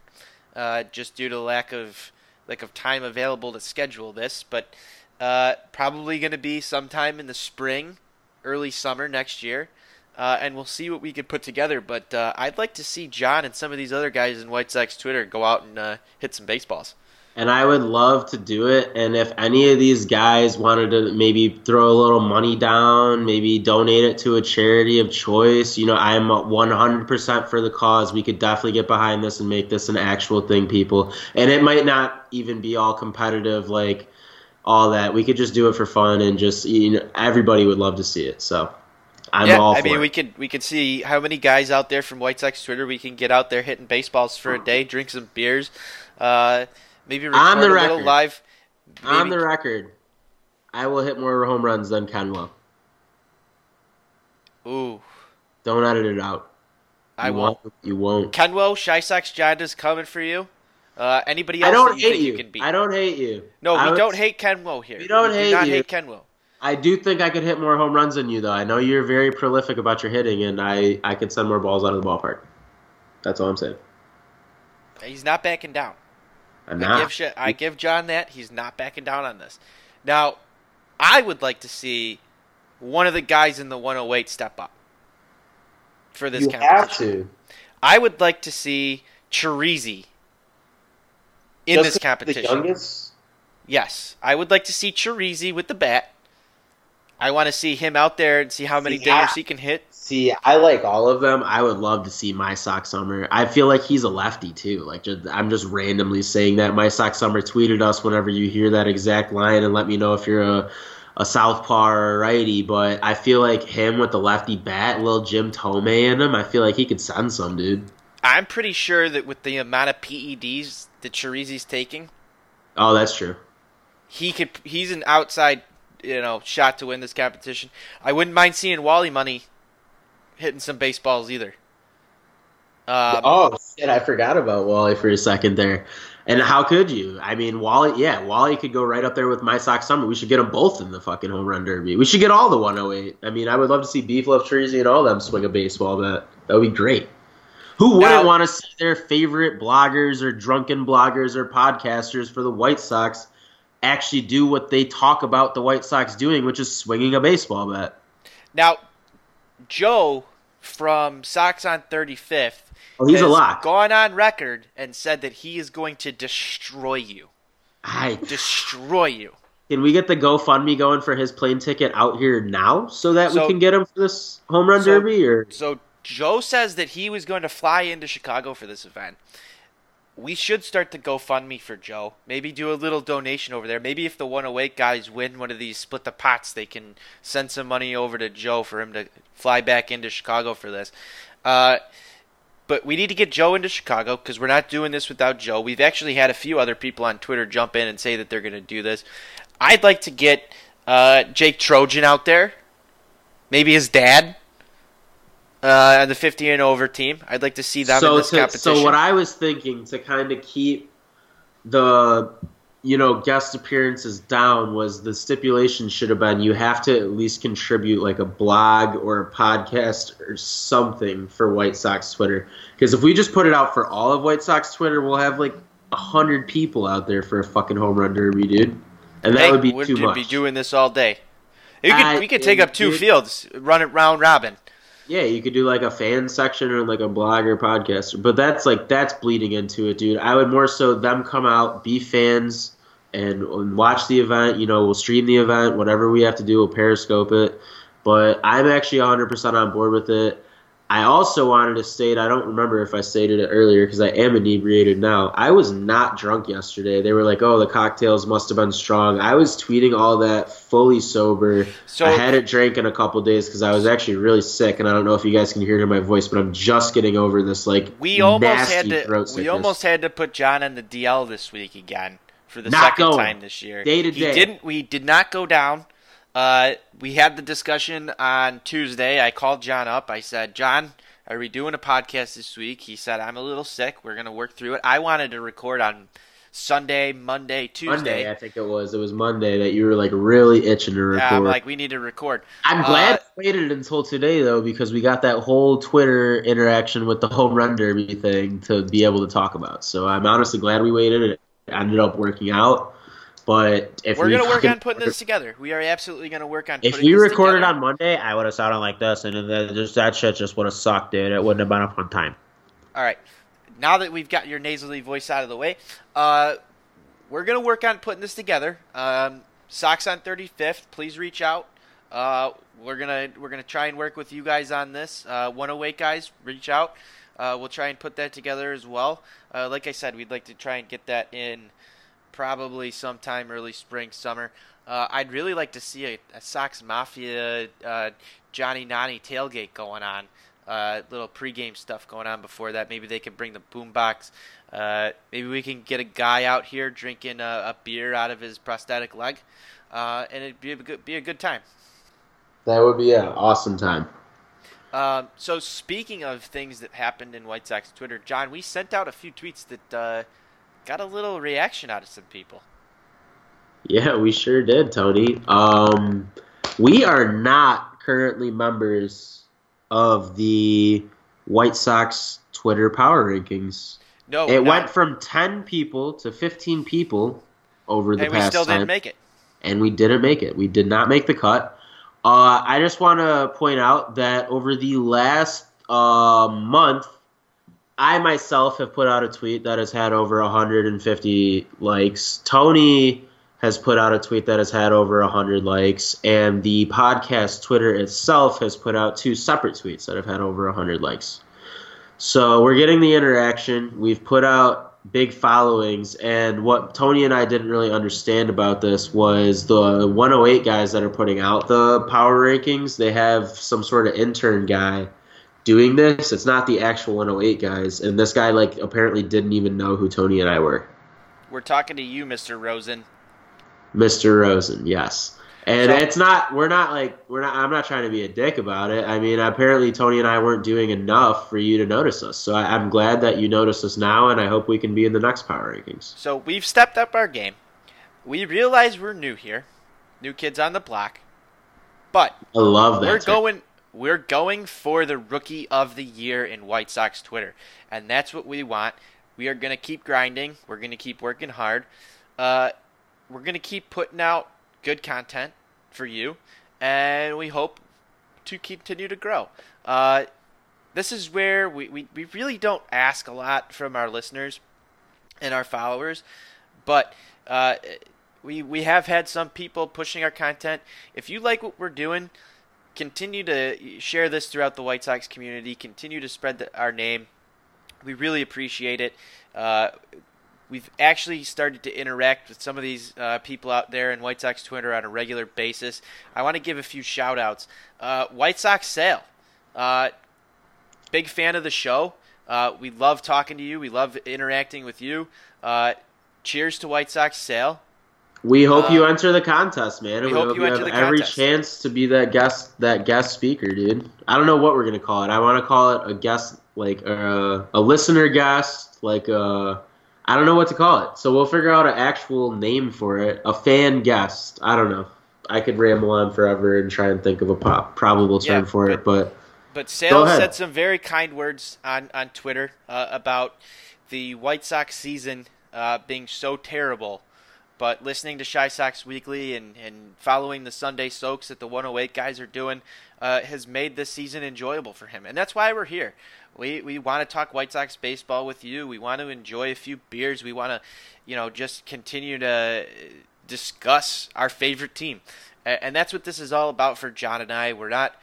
uh, just due to lack of lack of time available to schedule this. But uh, probably going to be sometime in the spring, early summer next year. Uh, and we'll see what we can put together. But uh, I'd like to see John and some of these other guys in White Sox Twitter go out and uh, hit some baseballs. And I would love to do it. And if any of these guys wanted to maybe throw a little money down, maybe donate it to a charity of choice, you know, I'm 100% for the cause. We could definitely get behind this and make this an actual thing, people. And it might not even be all competitive, like all that. We could just do it for fun and just, you know, everybody would love to see it. So I'm yeah, all I mean, it. we could we could see how many guys out there from White Sox Twitter we can get out there hitting baseballs for a day, drink some beers, uh, maybe record On the a little record. live. On the record, I will hit more home runs than Kenwell. Ooh, Don't edit it out. I You won't. You won't. Kenwo, Shy Sox Jonda's coming for you. Uh, anybody else? I don't you hate you. you can beat? I don't hate you. No, I we was- don't hate Kenwo here. We don't do hate not you. hate Kenwo. I do think I could hit more home runs than you, though. I know you're very prolific about your hitting, and I, I could send more balls out of the ballpark. That's all I'm saying. He's not backing down. I'm I give shit, I give John that he's not backing down on this. Now, I would like to see one of the guys in the 108 step up for this you competition. have to. I would like to see Chirizi in Just this the competition. youngest. Yes, I would like to see Chirizi with the bat. I want to see him out there and see how many See, dingers I- he can hit. See, I like all of them. I would love to see my sock summer. I feel like he's a lefty too. Like just, I'm just randomly saying that. My sock summer tweeted us whenever you hear that exact line and let me know if you're a a southpaw or a righty. But I feel like him with the lefty bat, little Jim Thome in him. I feel like he could send some dude. I'm pretty sure that with the amount of PEDs that Chirizi's taking, Oh, that's true. he could. He's an outside, you know, shot to win this competition. I wouldn't mind seeing Wally Money hitting some baseballs either. Um, oh shit, I forgot about Wally for a second there. And how could you? I mean, Wally, yeah, Wally could go right up there with my sock summer. We should get them both in the fucking home run derby. We should get all the 108. I mean, I would love to see Beef Love Treasy and all them swing a baseball bat. That would be great. Who wouldn't Now- want to see their favorite bloggers or drunken bloggers or podcasters for the White Sox actually do what they talk about the White Sox doing, which is swinging a baseball bat? Now, Joe from Sox on 35th Oh, he's a lock. gone on record and said that he is going to destroy you. I, Destroy you. Can we get the GoFundMe going for his plane ticket out here now so that So- we can get him for this home run so- derby? Or So Joe says that he was going to fly into Chicago for this event. We should start the GoFundMe for Joe. Maybe do a little donation over there. Maybe if the 108 guys win one of these split the pots, they can send some money over to Joe for him to fly back into Chicago for this. Uh, but we need to get Joe into Chicago because we're not doing this without Joe. We've actually had a few other people on Twitter jump in and say that they're going to do this. I'd like to get uh, Jake Trojan out there, maybe his dad, uh, and the 50 and over team. I'd like to see them in this to, competition. so what I was thinking to kind of keep the you know guest appearances down was the stipulation should have been you have to at least contribute like a blog or a podcast or something for White Sox Twitter because if we just put it out for all of White Sox Twitter we'll have like a hundred people out there for a fucking home run derby dude and that Hey, would be too much be doing this all day. You could, I- we could take up two dude- fields, run it round robin. Yeah, you could do like a fan section or like a blog or podcast, but that's like that's bleeding into it, dude. I would more so them come out, be fans, and, and watch the event. You know, we'll stream the event, whatever we have to do, we'll periscope it. But I'm actually 100% on board with it. I also wanted to state, I don't remember if I stated it earlier because I am inebriated now. I was not drunk yesterday. They were like, oh, the cocktails must have been strong. I was tweeting all that fully sober. So- I hadn't drank in a couple days because I was actually really sick, and I don't know if you guys can hear it in my voice, but I'm just getting over this like We almost had to. We almost had to put John in the DL this week again for the Not second going. time this year. Day to he day. didn't. We did not go down. Uh, we had the discussion on Tuesday. I called John up. I said, John, are we doing a podcast this week? He said, I'm a little sick. We're gonna work through it. I wanted to record on Sunday, Monday, Tuesday. Monday, I think it was. It was Monday that you were like really itching to record. Yeah, I'm like, we need to record. I'm glad Uh, I waited until today though because we got that whole Twitter interaction with the home run derby thing to be able to talk about. So I'm honestly glad we waited. It ended up working out. But if we're gonna work on putting this together. We are absolutely gonna work on. If this recorded together. on Monday, I would have sounded like this, and then just that shit just would have sucked, dude. It wouldn't have been a fun time. All right. Now that we've got your nasally voice out of the way, uh, we're gonna work on putting this together. Um, Sox on 35th. Please reach out. Uh, we're gonna we're gonna try and work with you guys on this. Uh, 108 guys, reach out. Uh, we'll try and put that together as well. Uh, like I said, we'd like to try and get that in probably sometime early spring, summer. Uh, I'd really like to see a, a Sox Mafia uh, Johnny Nani tailgate going on. Uh, little pregame stuff going on before that. Maybe they could bring the boombox. Uh, maybe we can get a guy out here drinking a, a beer out of his prosthetic leg, uh, and it'd be a good be a good time. That would be an awesome time. Um, so speaking of things that happened in White Sox Twitter, John, we sent out a few tweets that uh, got a little reaction out of some people. Yeah, we sure did, Tony. Um, We are not currently members of the White Sox Twitter power rankings. No, it went from 10 people to 15 people over the and we past still time, didn't make it. and we didn't make it. We did not make the cut. Uh, I just want to point out that over the last uh, month, I myself have put out a tweet that has had over 150 likes. Tony has put out a tweet that has had over 100 likes, and the podcast Twitter itself has put out two separate tweets that have had over 100 likes. So we're getting the interaction. We've put out big followings, and what Tony and I didn't really understand about this was the 108 guys that are putting out the power rankings. They have some sort of intern guy doing this. It's not the actual 108 guys, and this guy like apparently didn't even know who Tony and I were. We're talking to you, Mr. Rosen. Mr. Rosen, yes. And So- it's not we're not like we're not I'm not trying to be a dick about it. I mean, apparently Tony and I weren't doing enough for you to notice us. So I, I'm glad that you noticed us now and I hope we can be in the next power rankings. So we've stepped up our game. We realize we're new here, new kids on the block, but I love that. we're term. going we're going for the rookie of the year in White Sox Twitter, and that's what we want. We are going to keep grinding. We're going to keep working hard. Uh, we're going to keep putting out good content for you, and we hope to continue to grow. Uh, this is where we, we, we really don't ask a lot from our listeners and our followers, but uh, we we have had some people pushing our content. If you like what we're doing, continue to share this throughout the White Sox community. Continue to spread the, our name. We really appreciate it. Uh, we've actually started to interact with some of these uh, people out there in White Sox Twitter on a regular basis. I want to give a few shout outs. Uh, White Sox Sale. Uh, big fan of the show. Uh, we love talking to you. We love interacting with you. Uh, cheers to White Sox Sale. We hope you Uh, enter the contest, man. we We, hope hope you have every contest. chance to be that guest that guest speaker, dude. I don't know what we're gonna call it. I want to call it a guest, like uh, a listener guest, like uh, I don't know what to call it. So we'll figure out an actual name for it. A fan guest. I don't know. I could ramble on forever and try and think of a po- probable term Yeah, for it, but But Sale said some very kind words on, on Twitter uh, about the White Sox season uh, being so terrible. But listening to Shy Sox Weekly and, and following the Sunday soaks that the 108 guys are doing uh, has made this season enjoyable for him. And that's why we're here. We, we want to talk White Sox baseball with you. We want to enjoy a few beers. We want to, you know, just continue to discuss our favorite team. And that's what this is all about for John and I. We're not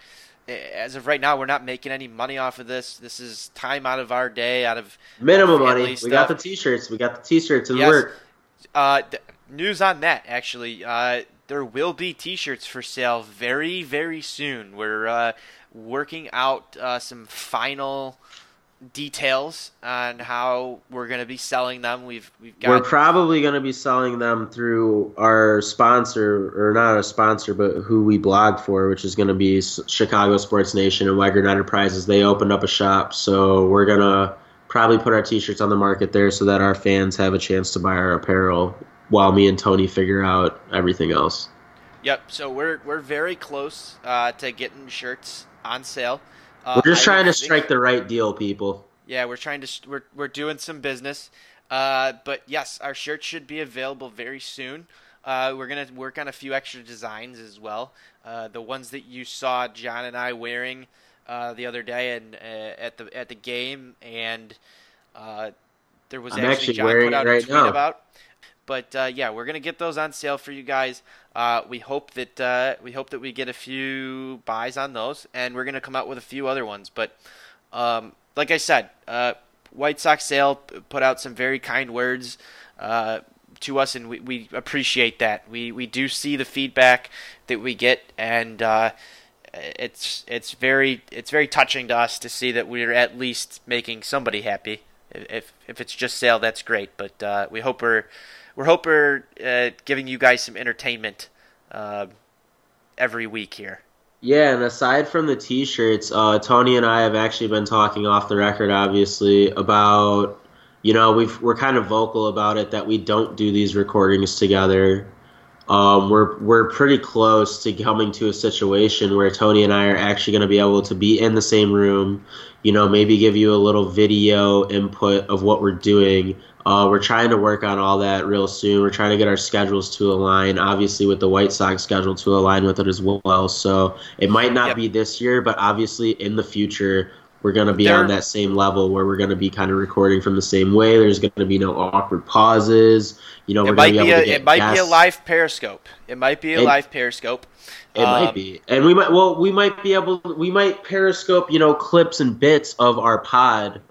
as of right now, we're not making any money off of this. This is time out of our day, out of minimum money. We got the t-shirts. We got the t-shirts and Yes. work. Uh, news on that actually. Uh, there will be T-shirts for sale very, very soon. We're uh, working out uh, some final details on how we're going to be selling them. We've we've got We're probably going to be selling them through our sponsor, or not a sponsor, but who we blog for, which is going to be Chicago Sports Nation and Weigert Enterprises. They opened up a shop, so we're going to probably put our T-shirts on the market there so that our fans have a chance to buy our apparel while me and Tony figure out everything else. Yep. So we're we're very close uh, to getting shirts on sale. Uh, We're just I trying to strike the right deal, people. Yeah, we're trying to we're we're doing some business. Uh, but yes, our shirts should be available very soon. Uh, we're gonna work on a few extra designs as well. Uh, the ones that you saw John and I wearing uh, the other day and uh, at the at the game, and uh, there was I'm actually, actually John put out it a tweet now. about. But uh, yeah, we're gonna get those on sale for you guys. Uh, we hope that uh, we hope that we get a few buys on those, and we're gonna come out with a few other ones. But um, like I said, uh, White Sox sale put out some very kind words uh, to us, and we, we appreciate that. We we do see the feedback that we get, and uh, it's it's very it's very touching to us to see that we're at least making somebody happy. If if it's just sale, that's great. But uh, we hope we're we're hope we're uh, giving you guys some entertainment uh, every week here. Yeah, and aside from the T-shirts, uh, Tony and I have actually been talking off the record, obviously, about you know we've we're kind of vocal about it that we don't do these recordings together. Um, we're we're pretty close to coming to a situation where Tony and I are actually going to be able to be in the same room. You know, maybe give you a little video input of what we're doing. Uh, we're trying to work on all that real soon. We're trying to get our schedules to align, obviously with the White Sox schedule to align with it as well. So it might not Yep. be this year, but obviously in the future we're going to be There- on that same level where we're going to be kind of recording from the same way. There's going to be no awkward pauses. You know, It going might to be be a to get it might be a live Periscope. It might be a It- live Periscope. It might Um, be, and we might. Well, we might be able. We might periscope, you know, clips and bits of our pod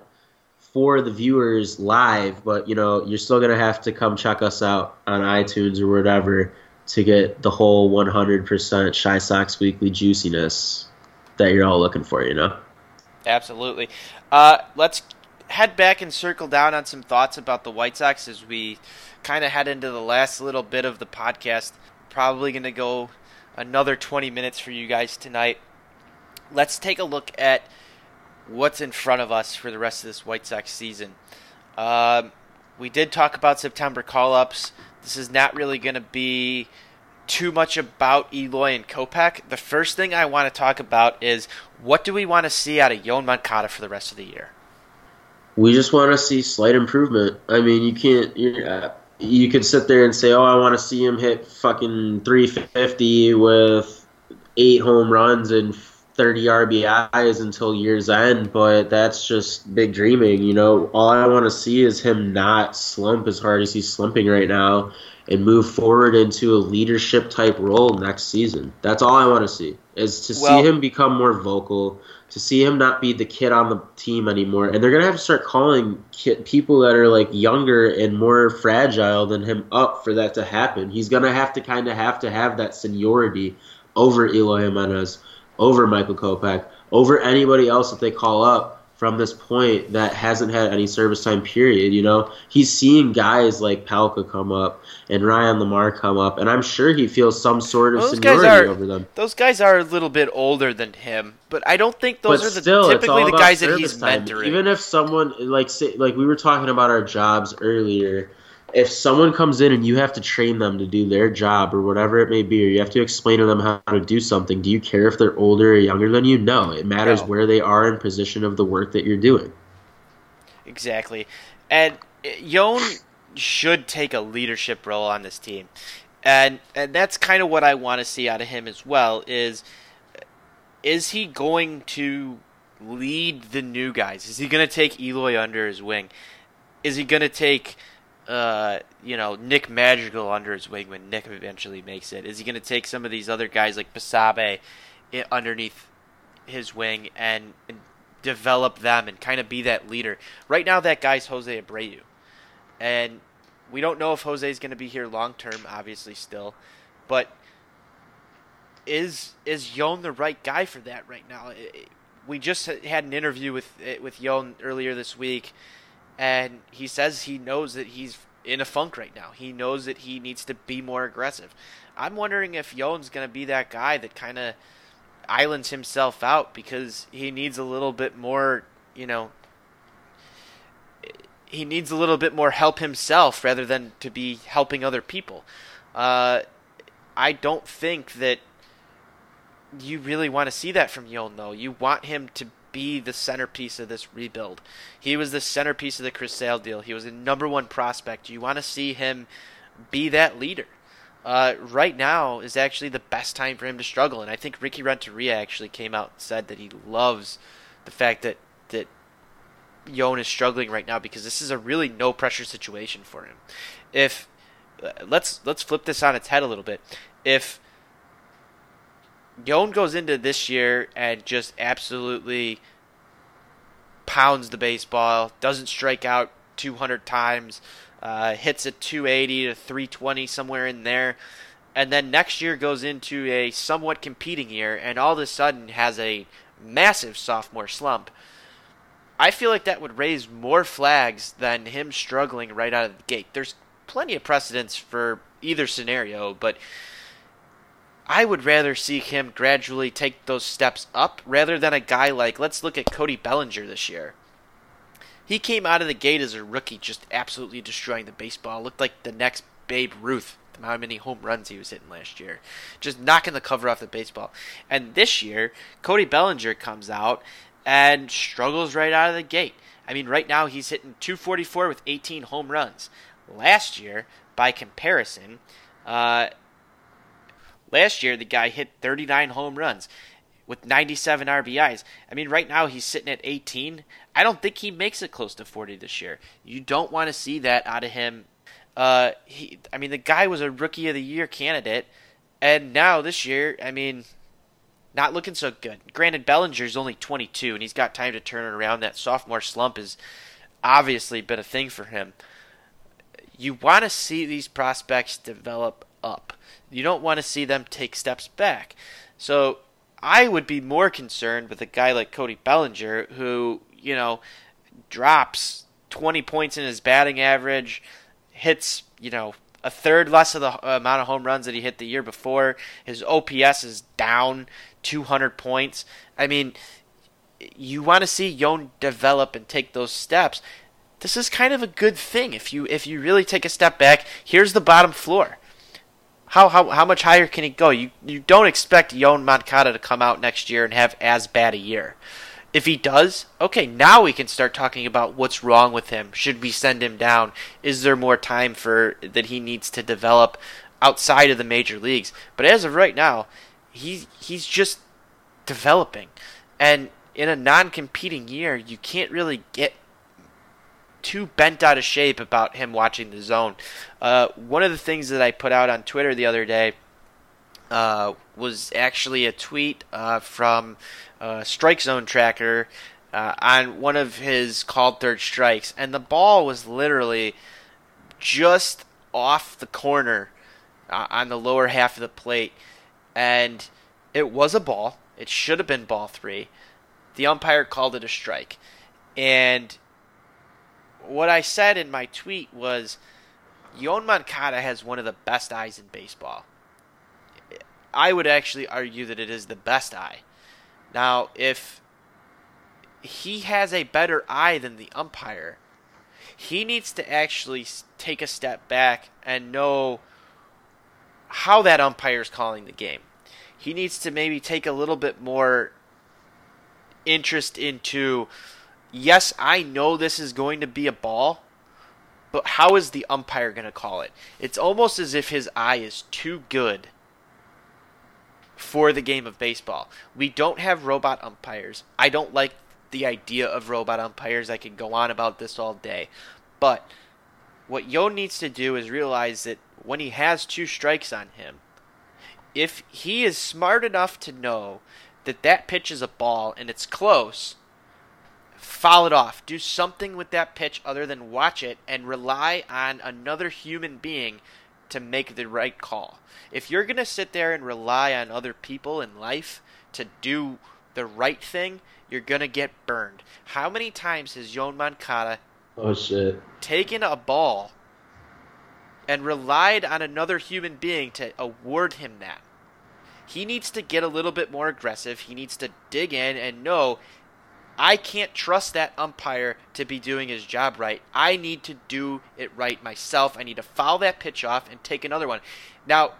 for the viewers live. But you know, you're still gonna have to come check us out on iTunes or whatever to get the whole 100% Chi Sox Weekly juiciness that you're all looking for. You know. Absolutely. Uh, let's head back and circle down on some thoughts about the White Sox as we kind of head into the last little bit of the podcast. Probably going to go another 20 minutes for you guys tonight. Let's take a look at what's in front of us for the rest of this White Sox season. Um, we did talk about September call ups. This is not really going to be too much about Eloy and Kopech. The first thing I want to talk about is what do we want to see out of Yoan Moncada for the rest of the year? We just want to see slight improvement. I mean, you can't. Uh, you could sit there and say, "Oh, I want to see him hit fucking 350 with eight home runs and 30 RBIs until year's end," but that's just big dreaming. You know, all I want to see is him not slump as hard as he's slumping right now and move forward into a leadership type role next season. That's all I want to see is to Well- see him become more vocal, to see him not be the kid on the team anymore. And they're gonna have to start calling kid, people that are like younger and more fragile than him up for that to happen. He's gonna have to kind of have to have that seniority over Eloy Jimenez, over Michael Kopech, over anybody else that they call up from this point that hasn't had any service time period. You know, he's seeing guys like Palka come up and Ryan LaMarre come up, and I'm sure he feels some sort of guys seniority are over them. those guys are a little bit older than him, but I don't think those but are the still, typically the guys that he's time. mentoring. Even if someone like say, like we were talking about our jobs earlier, if someone comes in and you have to train them to do their job or whatever it may be, or you have to explain to them how to do something, do you care if they're older or younger than you? No, it matters No. where they are in position of the work that you're doing. Exactly. And Yoan should take a leadership role on this team. And and that's kind of what I want to see out of him as well is is he going to lead the new guys? Is he going to take Eloy under his wing? Is he going to take uh, you know, Nick Madrigal under his wing when Nick eventually makes it? Is he going to take some of these other guys like Basabe underneath his wing and, and develop them and kind of be that leader? Right now, that guy's Jose Abreu, and we don't know if Jose is going to be here long term. Obviously, still, but is is Yoan the right guy for that right now? I- I- We just had an interview with eh, with Yoan earlier this week, and he says he knows that he's in a funk right now. He knows that he needs to be more aggressive. I'm wondering if Yoan's going to be that guy that kind of islands himself out because he needs a little bit more, you know, he needs a little bit more help himself rather than to be helping other people. Uh, I don't think that you really want to see that from Yoan, though. You want him to be the centerpiece of this rebuild. He was the centerpiece of the Chris Sale deal. He was a number one prospect. You want to see him be that leader. Uh, right now is actually the best time for him to struggle, and I think Ricky Renteria actually came out and said that he loves the fact that that Yoan is struggling right now because this is a really no pressure situation for him. If uh, let's let's flip this on its head a little bit. If Yoan goes into this year and just absolutely pounds the baseball, doesn't strike out 200 times, uh, hits a 280 to 320 somewhere in there, and then next year goes into a somewhat competing year and all of a sudden has a massive sophomore slump. I feel like that would raise more flags than him struggling right out of the gate. There's plenty of precedents for either scenario, but I would rather see him gradually take those steps up rather than a guy like, let's look at Cody Bellinger this year. He came out of the gate as a rookie, just absolutely destroying the baseball. Looked like the next Babe Ruth how many home runs he was hitting last year, just knocking the cover off the baseball. And this year, Cody Bellinger comes out and struggles right out of the gate. I mean, right now he's hitting 244 with 18 home runs. Last year, by comparison, uh, last year the guy hit 39 home runs with 97 RBIs. I mean, right now he's sitting at 18. I don't think he makes it close to 40 this year. You don't want to see that out of him. Uh, he, I mean, the guy was a rookie of the year candidate, and now this year, I mean, not looking so good. Granted, Bellinger's only 22, and he's got time to turn it around. That sophomore slump has obviously been a thing for him. You want to see these prospects develop up. You don't want to see them take steps back. So I would be more concerned with a guy like Cody Bellinger, who, you know, drops 20 points in his batting average, hits, you know, a third less of the amount of home runs that he hit the year before. His OPS is down 200 points. I mean, you want to see Yoan develop and take those steps. This is kind of a good thing if you if you really take a step back. Here's the bottom floor. How, how how much higher can he go? You you don't expect Yoan Moncada to come out next year and have as bad a year. If he does, okay, now we can start talking about what's wrong with him. Should we send him down? Is there more time for that he needs to develop outside of the major leagues? But as of right now, he's he's just developing. And in a non-competing year, you can't really get too bent out of shape about him watching the zone. Uh, one of the things that I put out on Twitter the other day uh, was actually a tweet uh, from Strike Zone Tracker uh, on one of his called third strikes, and the ball was literally just off the corner uh, on the lower half of the plate, and it was a ball. It should have been ball three. The umpire called it a strike, and what I said in my tweet was Yoan Moncada has one of the best eyes in baseball. I would actually argue that it is the best eye. Now, if he has a better eye than the umpire, he needs to actually take a step back and know how that umpire is calling the game. He needs to maybe take a little bit more interest into yes, I know this is going to be a ball, but how is the umpire going to call it? It's almost as if his eye is too good for the game of baseball. We don't have robot umpires. I don't like the idea of robot umpires. I could go on about this all day. But what Yo needs to do is realize that when he has two strikes on him, if he is smart enough to know that that pitch is a ball and it's close, foul it off. Do something with that pitch other than watch it and rely on another human being to make the right call. If you're going to sit there and rely on other people in life to do the right thing, you're going to get burned. How many times has Yoan Moncada oh, shit. taken a ball and relied on another human being to award him that? He needs to get a little bit more aggressive. He needs to dig in and know I can't trust that umpire to be doing his job right. I need to do it right myself. I need to foul that pitch off and take another one. Now,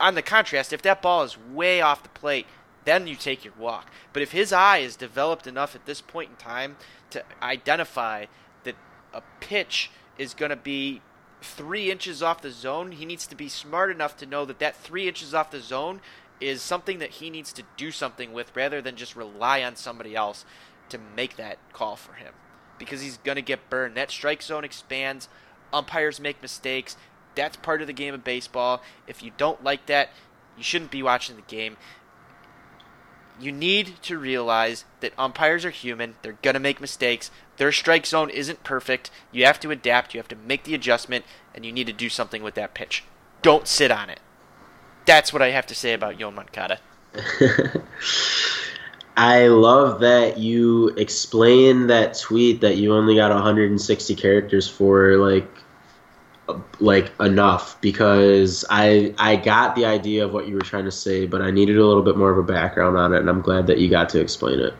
on the contrast, if that ball is way off the plate, then you take your walk. But if his eye is developed enough at this point in time to identify that a pitch is going to be three inches off the zone, he needs to be smart enough to know that that three inches off the zone is something that he needs to do something with rather than just rely on somebody else to make that call for him because he's going to get burned. That strike zone expands, umpires make mistakes. That's part of the game of baseball. If you don't like that, you shouldn't be watching the game. You need to realize that umpires are human. They're going to make mistakes. Their strike zone isn't perfect. You have to adapt. You have to make the adjustment, and you need to do something with that pitch. Don't sit on it. That's what I have to say about Yoan Moncada. (laughs) I love that you explain that tweet that you only got 160 characters for like like enough because I I got the idea of what you were trying to say, but I needed a little bit more of a background on it, and I'm glad that you got to explain it.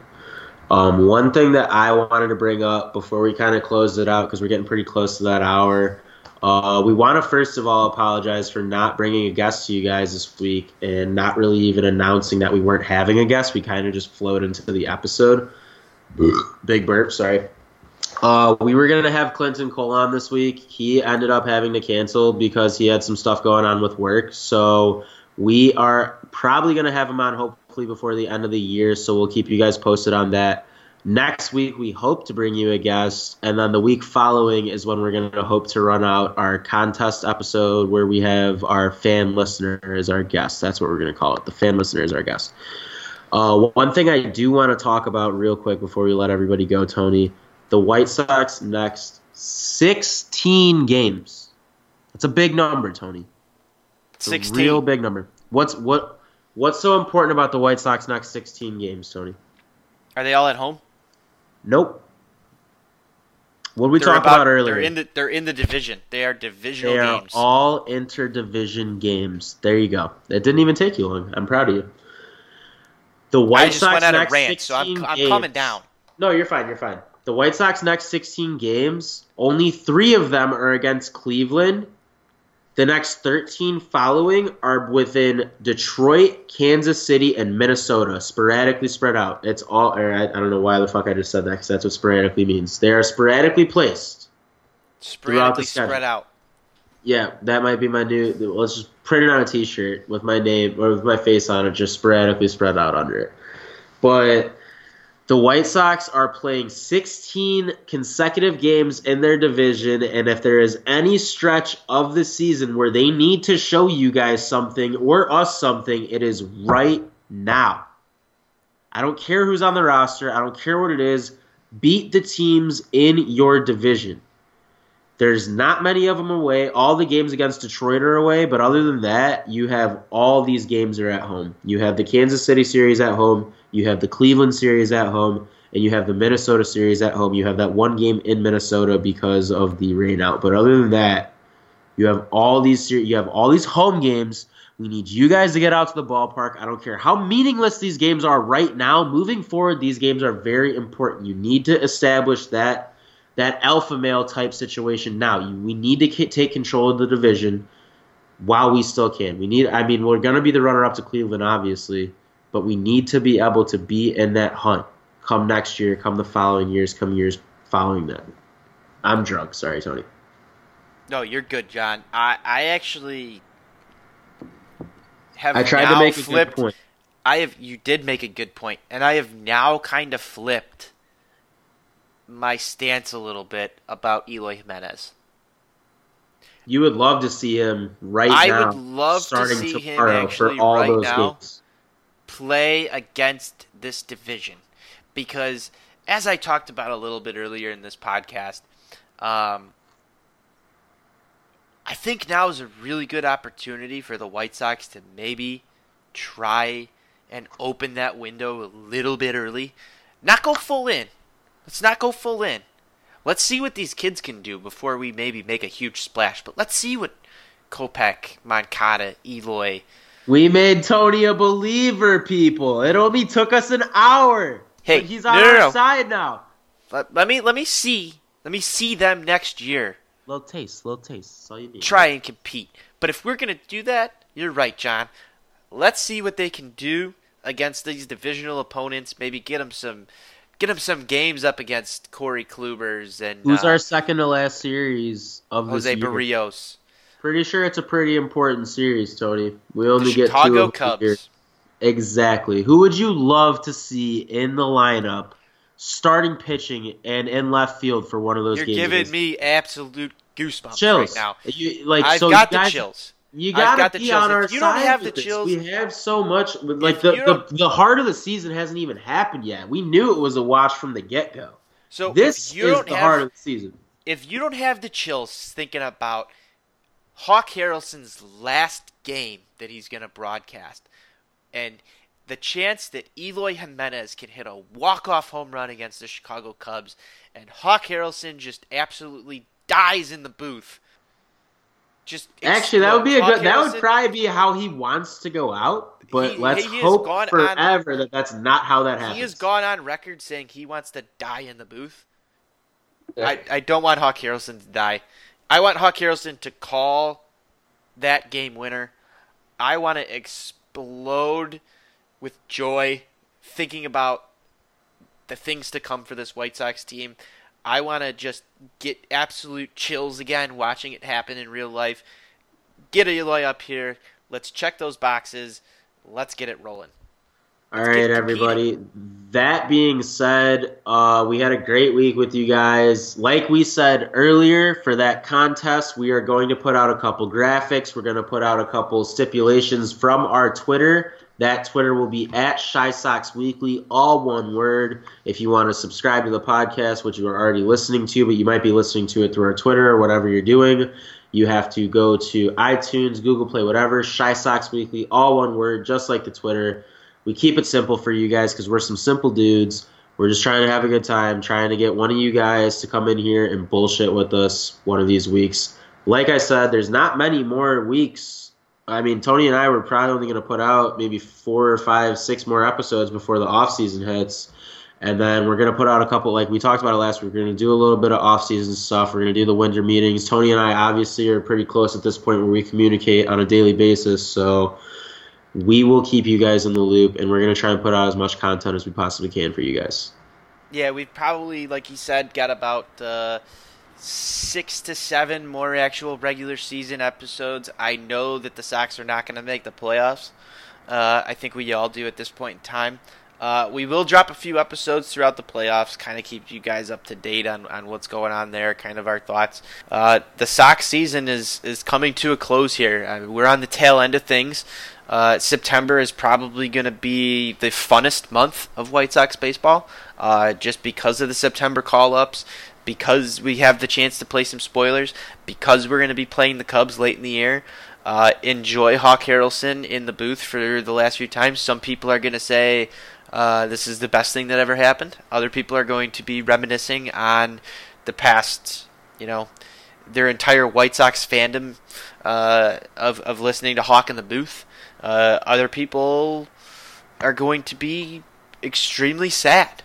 Um, one thing that I wanted to bring up before we kind of close it out because we're getting pretty close to that hour. Uh, we want to first of all apologize for not bringing a guest to you guys this week and not really even announcing that we weren't having a guest. We kind of just flowed into the episode. Big burp, sorry. Uh, we were gonna have Clinton Cole on this week. He ended up having to cancel because he had some stuff going on with work. So we are probably gonna have him on hopefully before the end of the year. So we'll keep you guys posted on that. Next week we hope to bring you a guest, and then the week following is when we're gonna hope to run out our contest episode where we have our fan listener as our guest. That's what we're gonna call it. The fan listener is our guest. Uh, one thing I do want to talk about real quick before we let everybody go, Tony the White Sox next 16 games. That's a big number, Tony. It's 16. a real big number. What's what what's so important about the White Sox next 16 games, Tony? Are they all at home? Nope. What did we They're talk about, earlier? They're in the they're in the division. They are divisional They are games. all interdivision games. There you go. It didn't even take you long. I'm proud of you. The White I just Sox went a next rant, so I'm I'm games- coming down. No, you're fine. You're fine. The White Sox next 16 games, only three of them are against Cleveland. The next 13 following are within Detroit, Kansas City, and Minnesota, sporadically spread out. It's all. Or I, I don't know why the fuck I just said that because that's what sporadically means. They are sporadically placed. Sporadically spread out. Yeah, that might be my new. Let's just print it on a T-shirt with my name or with my face on it, just sporadically spread out under it. But the White Sox are playing 16 consecutive games in their division, and if there is any stretch of the season where they need to show you guys something or us something, it is right now. I don't care who's on the roster. I don't care what it is. Beat the teams in your division. There's not many of them away. All the games against Detroit are away, but other than that, you have all these games are at home. You have the Kansas City series at home, you have the Cleveland series at home, and you have the Minnesota series at home. You have that one game in Minnesota because of the rain out. But other than that, you have all these you have all these home games. We need you guys to get out to the ballpark. I don't care how meaningless these games are right now. Moving forward, these games are very important. You need to establish that that alpha male type situation now. You, we need to k- take control of the division while we still can. We need. I mean, we're gonna be the runner up to Cleveland, obviously, but we need to be able to be in that hunt come next year, come the following years, come years following that. I'm drunk. Sorry, Tony. No, you're good, John. I I actually have I tried to make a flipped. good point. I have you did make a good point, and I have now kind of flipped my stance a little bit about Eloy Jimenez. You would love to see him right I now. would love to starting see him tomorrow for all right those now. games. Play against this division because as I talked about a little bit earlier in this podcast, um, I think now is a really good opportunity for the White Sox to maybe try and open that window a little bit early. Not go full in. Let's not go full in. Let's see what these kids can do before we maybe make a huge splash. But let's see what Kopech, Moncada, Eloy, We made Tony a believer, people. It only took us an hour. Hey, but he's on no, no, our no. side now. Let, let me let me see let me see them next year Little taste, little taste. That's all you need. try and compete. But if we're gonna do that, you're right, John. Let's see what they can do against these divisional opponents. Maybe get them some get them some games up against Corey Klubers and Who's uh, our second to last series of this Jose? Berrios, Pretty sure it's a pretty important series, Tony. We the only get two Chicago of them here. Cubs. Exactly. Who would you love to see in the lineup, starting pitching and in left field for one of those You're games? giving me absolute goosebumps chills right now. You, like I've so got you the chills. You gotta got the be chills. on If our you don't have the this. chills- we have so much. Like the, the the heart of the season hasn't even happened yet. We knew it was a watch from the get go. So This you is the have, heart of the season. if you don't have the chills thinking about Hawk Harrelson's last game that he's going to broadcast, and the chance that Eloy Jimenez can hit a walk-off home run against the Chicago Cubs, and Hawk Harrelson just absolutely dies in the booth. Just Actually, that would be a Hawk good. That would probably be how he wants to go out. But He- let's he hope gone on- forever that that's not how that happens. He has gone on record saying he wants to die in the booth. I, I don't want Hawk Harrelson to die I want Hawk Harrelson to call that game winner. I want to explode with joy thinking about the things to come for this White Sox team. I want to just get absolute chills again watching it happen in real life. Get Eloy up here. Let's check those boxes. Let's get it rolling. All right, everybody. That being said, uh, we had a great week with you guys. Like we said earlier, for that contest, we are going to put out a couple graphics. We're going to put out a couple stipulations from our Twitter. That Twitter will be at Chi Sox Weekly, all one word. If you want to subscribe to the podcast, which you are already listening to, but you might be listening to it through our Twitter or whatever you're doing, you have to go to iTunes, Google Play, whatever. Chi Sox Weekly, all one word, just like the Twitter. We keep it simple for you guys because we're some simple dudes. We're just trying to have a good time, trying to get one of you guys to come in here and bullshit with us one of these weeks. Like I said, there's not many more weeks I mean, Tony and I were probably only going to put out maybe four or five, six more episodes before the off season hits. And then we're going to put out a couple, like we talked about it last week. We're going to do a little bit of off season stuff. We're going to do the winter meetings. Tony and I obviously are pretty close at this point where we communicate on a daily basis. So we will keep you guys in the loop and we're going to try and put out as much content as we possibly can for you guys. Yeah, we've probably, like you said, got about. Uh six to seven more actual regular season episodes. I know that the Sox are not going to make the playoffs. Uh, I think we all do at this point in time. Uh, we will drop a few episodes throughout the playoffs, kind of keep you guys up to date on, on what's going on there, kind of our thoughts. Uh, the Sox season is, is coming to a close here. I mean, we're on the tail end of things. Uh, September is probably going to be the funnest month of White Sox baseball, uh, just because of the September call ups because we have the chance to play some spoilers, because we're going to be playing the Cubs late in the year. Uh, enjoy Hawk Harrelson in the booth for the last few times. Some people are going to say uh, this is the best thing that ever happened. Other people are going to be reminiscing on the past, you know, their entire White Sox fandom uh, of, of listening to Hawk in the booth. Uh, other people are going to be extremely sad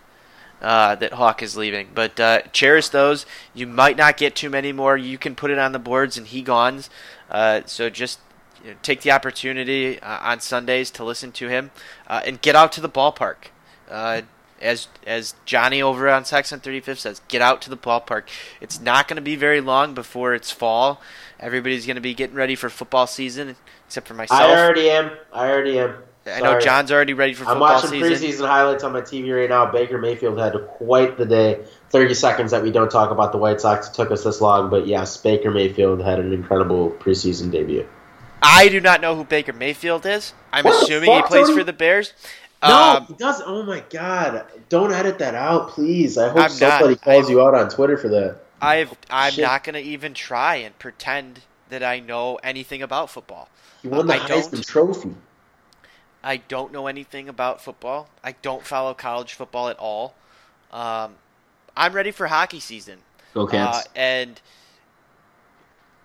uh, that Hawk is leaving. But uh, cherish those. You might not get too many more. You can put it on the boards and he gones. Uh, so just you know, take the opportunity uh, on Sundays to listen to him uh, and get out to the ballpark. Uh, as as Johnny over on Sox on 35th says, get out to the ballpark. It's not going to be very long before it's fall. Everybody's going to be getting ready for football season, except for myself. I already am. I already am. I know John's already ready for football I'm watching season. preseason highlights on my TV right now. Baker Mayfield had quite the day. 30 seconds that we don't talk about the White Sox. It took us this long, but yes, Baker Mayfield had an incredible preseason debut. I do not know who Baker Mayfield is. I'm What assuming he plays for the Bears. No, Um, he does. Oh my god! Don't edit that out, please. I hope I'm not. somebody calls I- you out on Twitter for that. I've, I'm Shit. not going to even try and pretend that I know anything about football. He won the I don't. Heisman Trophy. I don't know anything about football. I don't follow college football at all. Um, I'm ready for hockey season. Go Uh, and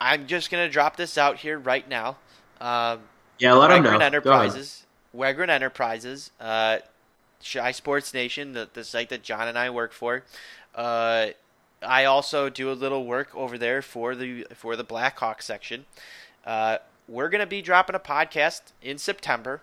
I'm just going to drop this out here right now. Um, yeah, let know. Wegrin Go ahead. Enterprises, Wegrin Enterprises, uh, Chi Sports Nation, the, the site that John and I work for. Uh, I also do a little work over there for the for the Blackhawk section. Uh, we're going to be dropping a podcast in September.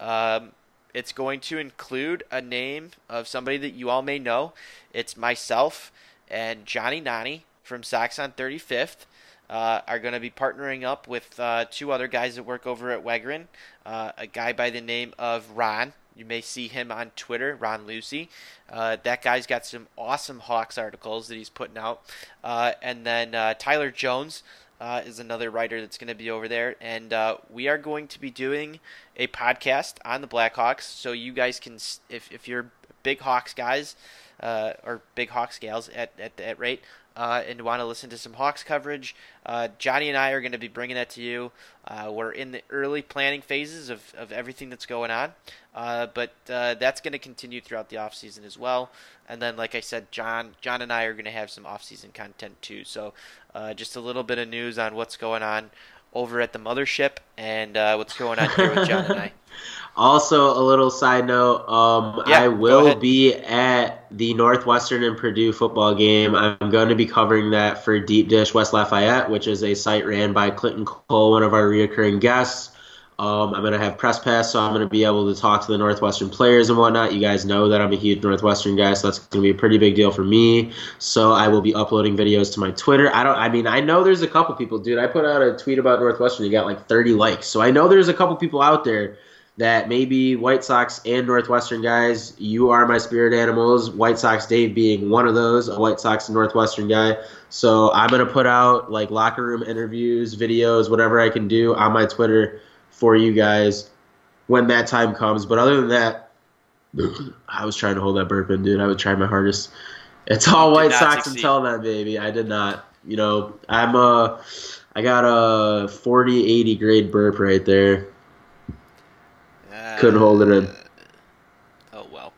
Um, it's going to include a name of somebody that you all may know. It's myself and Johnny Nani from Sox on 35th uh, are going to be partnering up with uh, two other guys that work over at Wegrin. Uh, a guy by the name of Ron. You may see him on Twitter, Ron Lucy. Uh, that guy's got some awesome Hawks articles that he's putting out. Uh, and then uh, Tyler Jones uh, is another writer that's going to be over there. And uh, we are going to be doing a podcast on the Blackhawks. So you guys can, if, if you're big Hawks guys, or big Hawks gals at, at that rate, uh, and want to listen to some Hawks coverage, uh, Johnny and I are going to be bringing that to you. Uh, we're in the early planning phases of, of everything that's going on, uh, but uh, that's going to continue throughout the off season as well. And then, like I said, John, John and I are going to have some off season content too. So, uh, just a little bit of news on what's going on over at the mothership and what's going on here with John and I. (laughs) Also, a little side note: um, Yeah, I will be at the Northwestern and Purdue football game. I'm going to be covering that for Deep Dish West Lafayette, which is a site ran by Clinton Cole, one of our reoccurring guests. Um, I'm going to have press pass, so I'm going to be able to talk to the Northwestern players and whatnot. You guys know that I'm a huge Northwestern guy, so that's going to be a pretty big deal for me. So I will be uploading videos to my Twitter. I don't. I mean, I know there's a couple people, dude. I put out a tweet about Northwestern. You got like 30 likes, so I know there's a couple people out there that maybe White Sox and Northwestern guys. You are my spirit animals. White Sox Dave being one of those, a White Sox and Northwestern guy. So I'm gonna put out like locker room interviews, videos, whatever I can do on my Twitter for you guys when that time comes. But other than that, (clears throat) I was trying to hold that burp in, dude. I would try my hardest. It's all White Sox succeed. until then, baby. I did not. You know, I'm a, I got a 40, 80 grade burp right there. Couldn't hold it in. Oh well.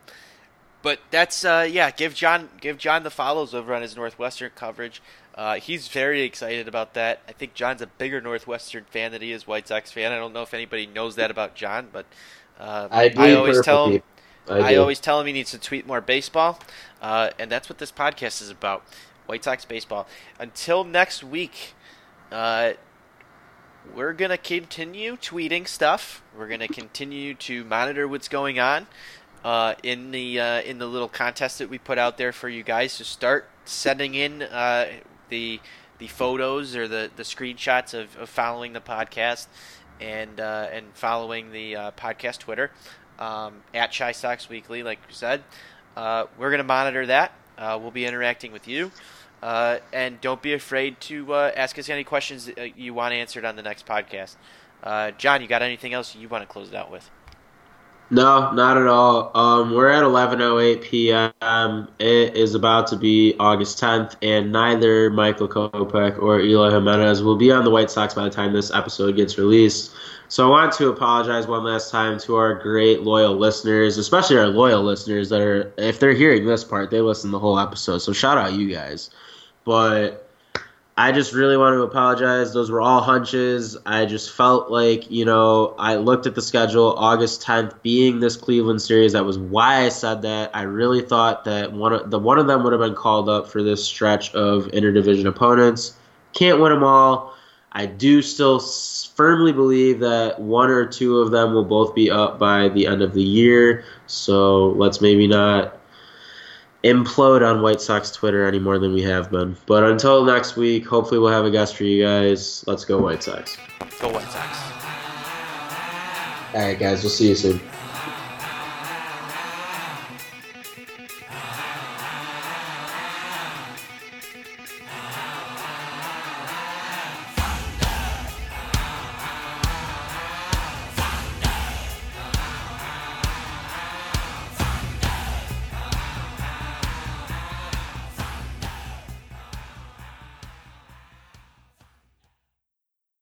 But that's uh, yeah. Give John give John the follows over on his Northwestern coverage. Uh, he's very excited about that. I think John's a bigger Northwestern fan than he is White Sox fan. I don't know if anybody knows that about John, but uh, I, bleed always tell him. Pete. I, always tell him he needs to tweet more baseball, uh, and that's what this podcast is about: White Sox baseball. Until next week, we're gonna continue tweeting stuff. We're gonna continue to monitor what's going on uh, in the uh, in the little contest that we put out there for you guys to start sending in uh, the the photos or the, the screenshots of, of following the podcast and uh, and following the uh, podcast Twitter um, at Chi Sox Weekly, like you said. Uh, we're gonna monitor that. We'll be interacting with you. Uh, and don't be afraid to uh, ask us any questions uh, you want answered on the next podcast. Uh, John, you got anything else you want to close it out with? No, not at all. Um, we're at 11:08 p.m. It is about to be August 10th, and neither Michael Kopech or Eloy Jimenez will be on the White Sox by the time this episode gets released. So I want to apologize one last time to our great loyal listeners, especially our loyal listeners that are, if they're hearing this part, they listen the whole episode. So shout out you guys. But I just really want to apologize. Those were all hunches. I just felt like, you know, I looked at the schedule, August 10th being this Cleveland series. That was why I said that. I really thought that one of the one of them would have been called up for this stretch of interdivision opponents. Can't win them all. I do still firmly believe that one or two of them will both be up by the end of the year. So let's maybe not implode on White Sox Twitter any more than we have been. But until next week, hopefully we'll have a guest for you guys. Let's go White Sox. Go White Sox. All right, guys, we'll see you soon.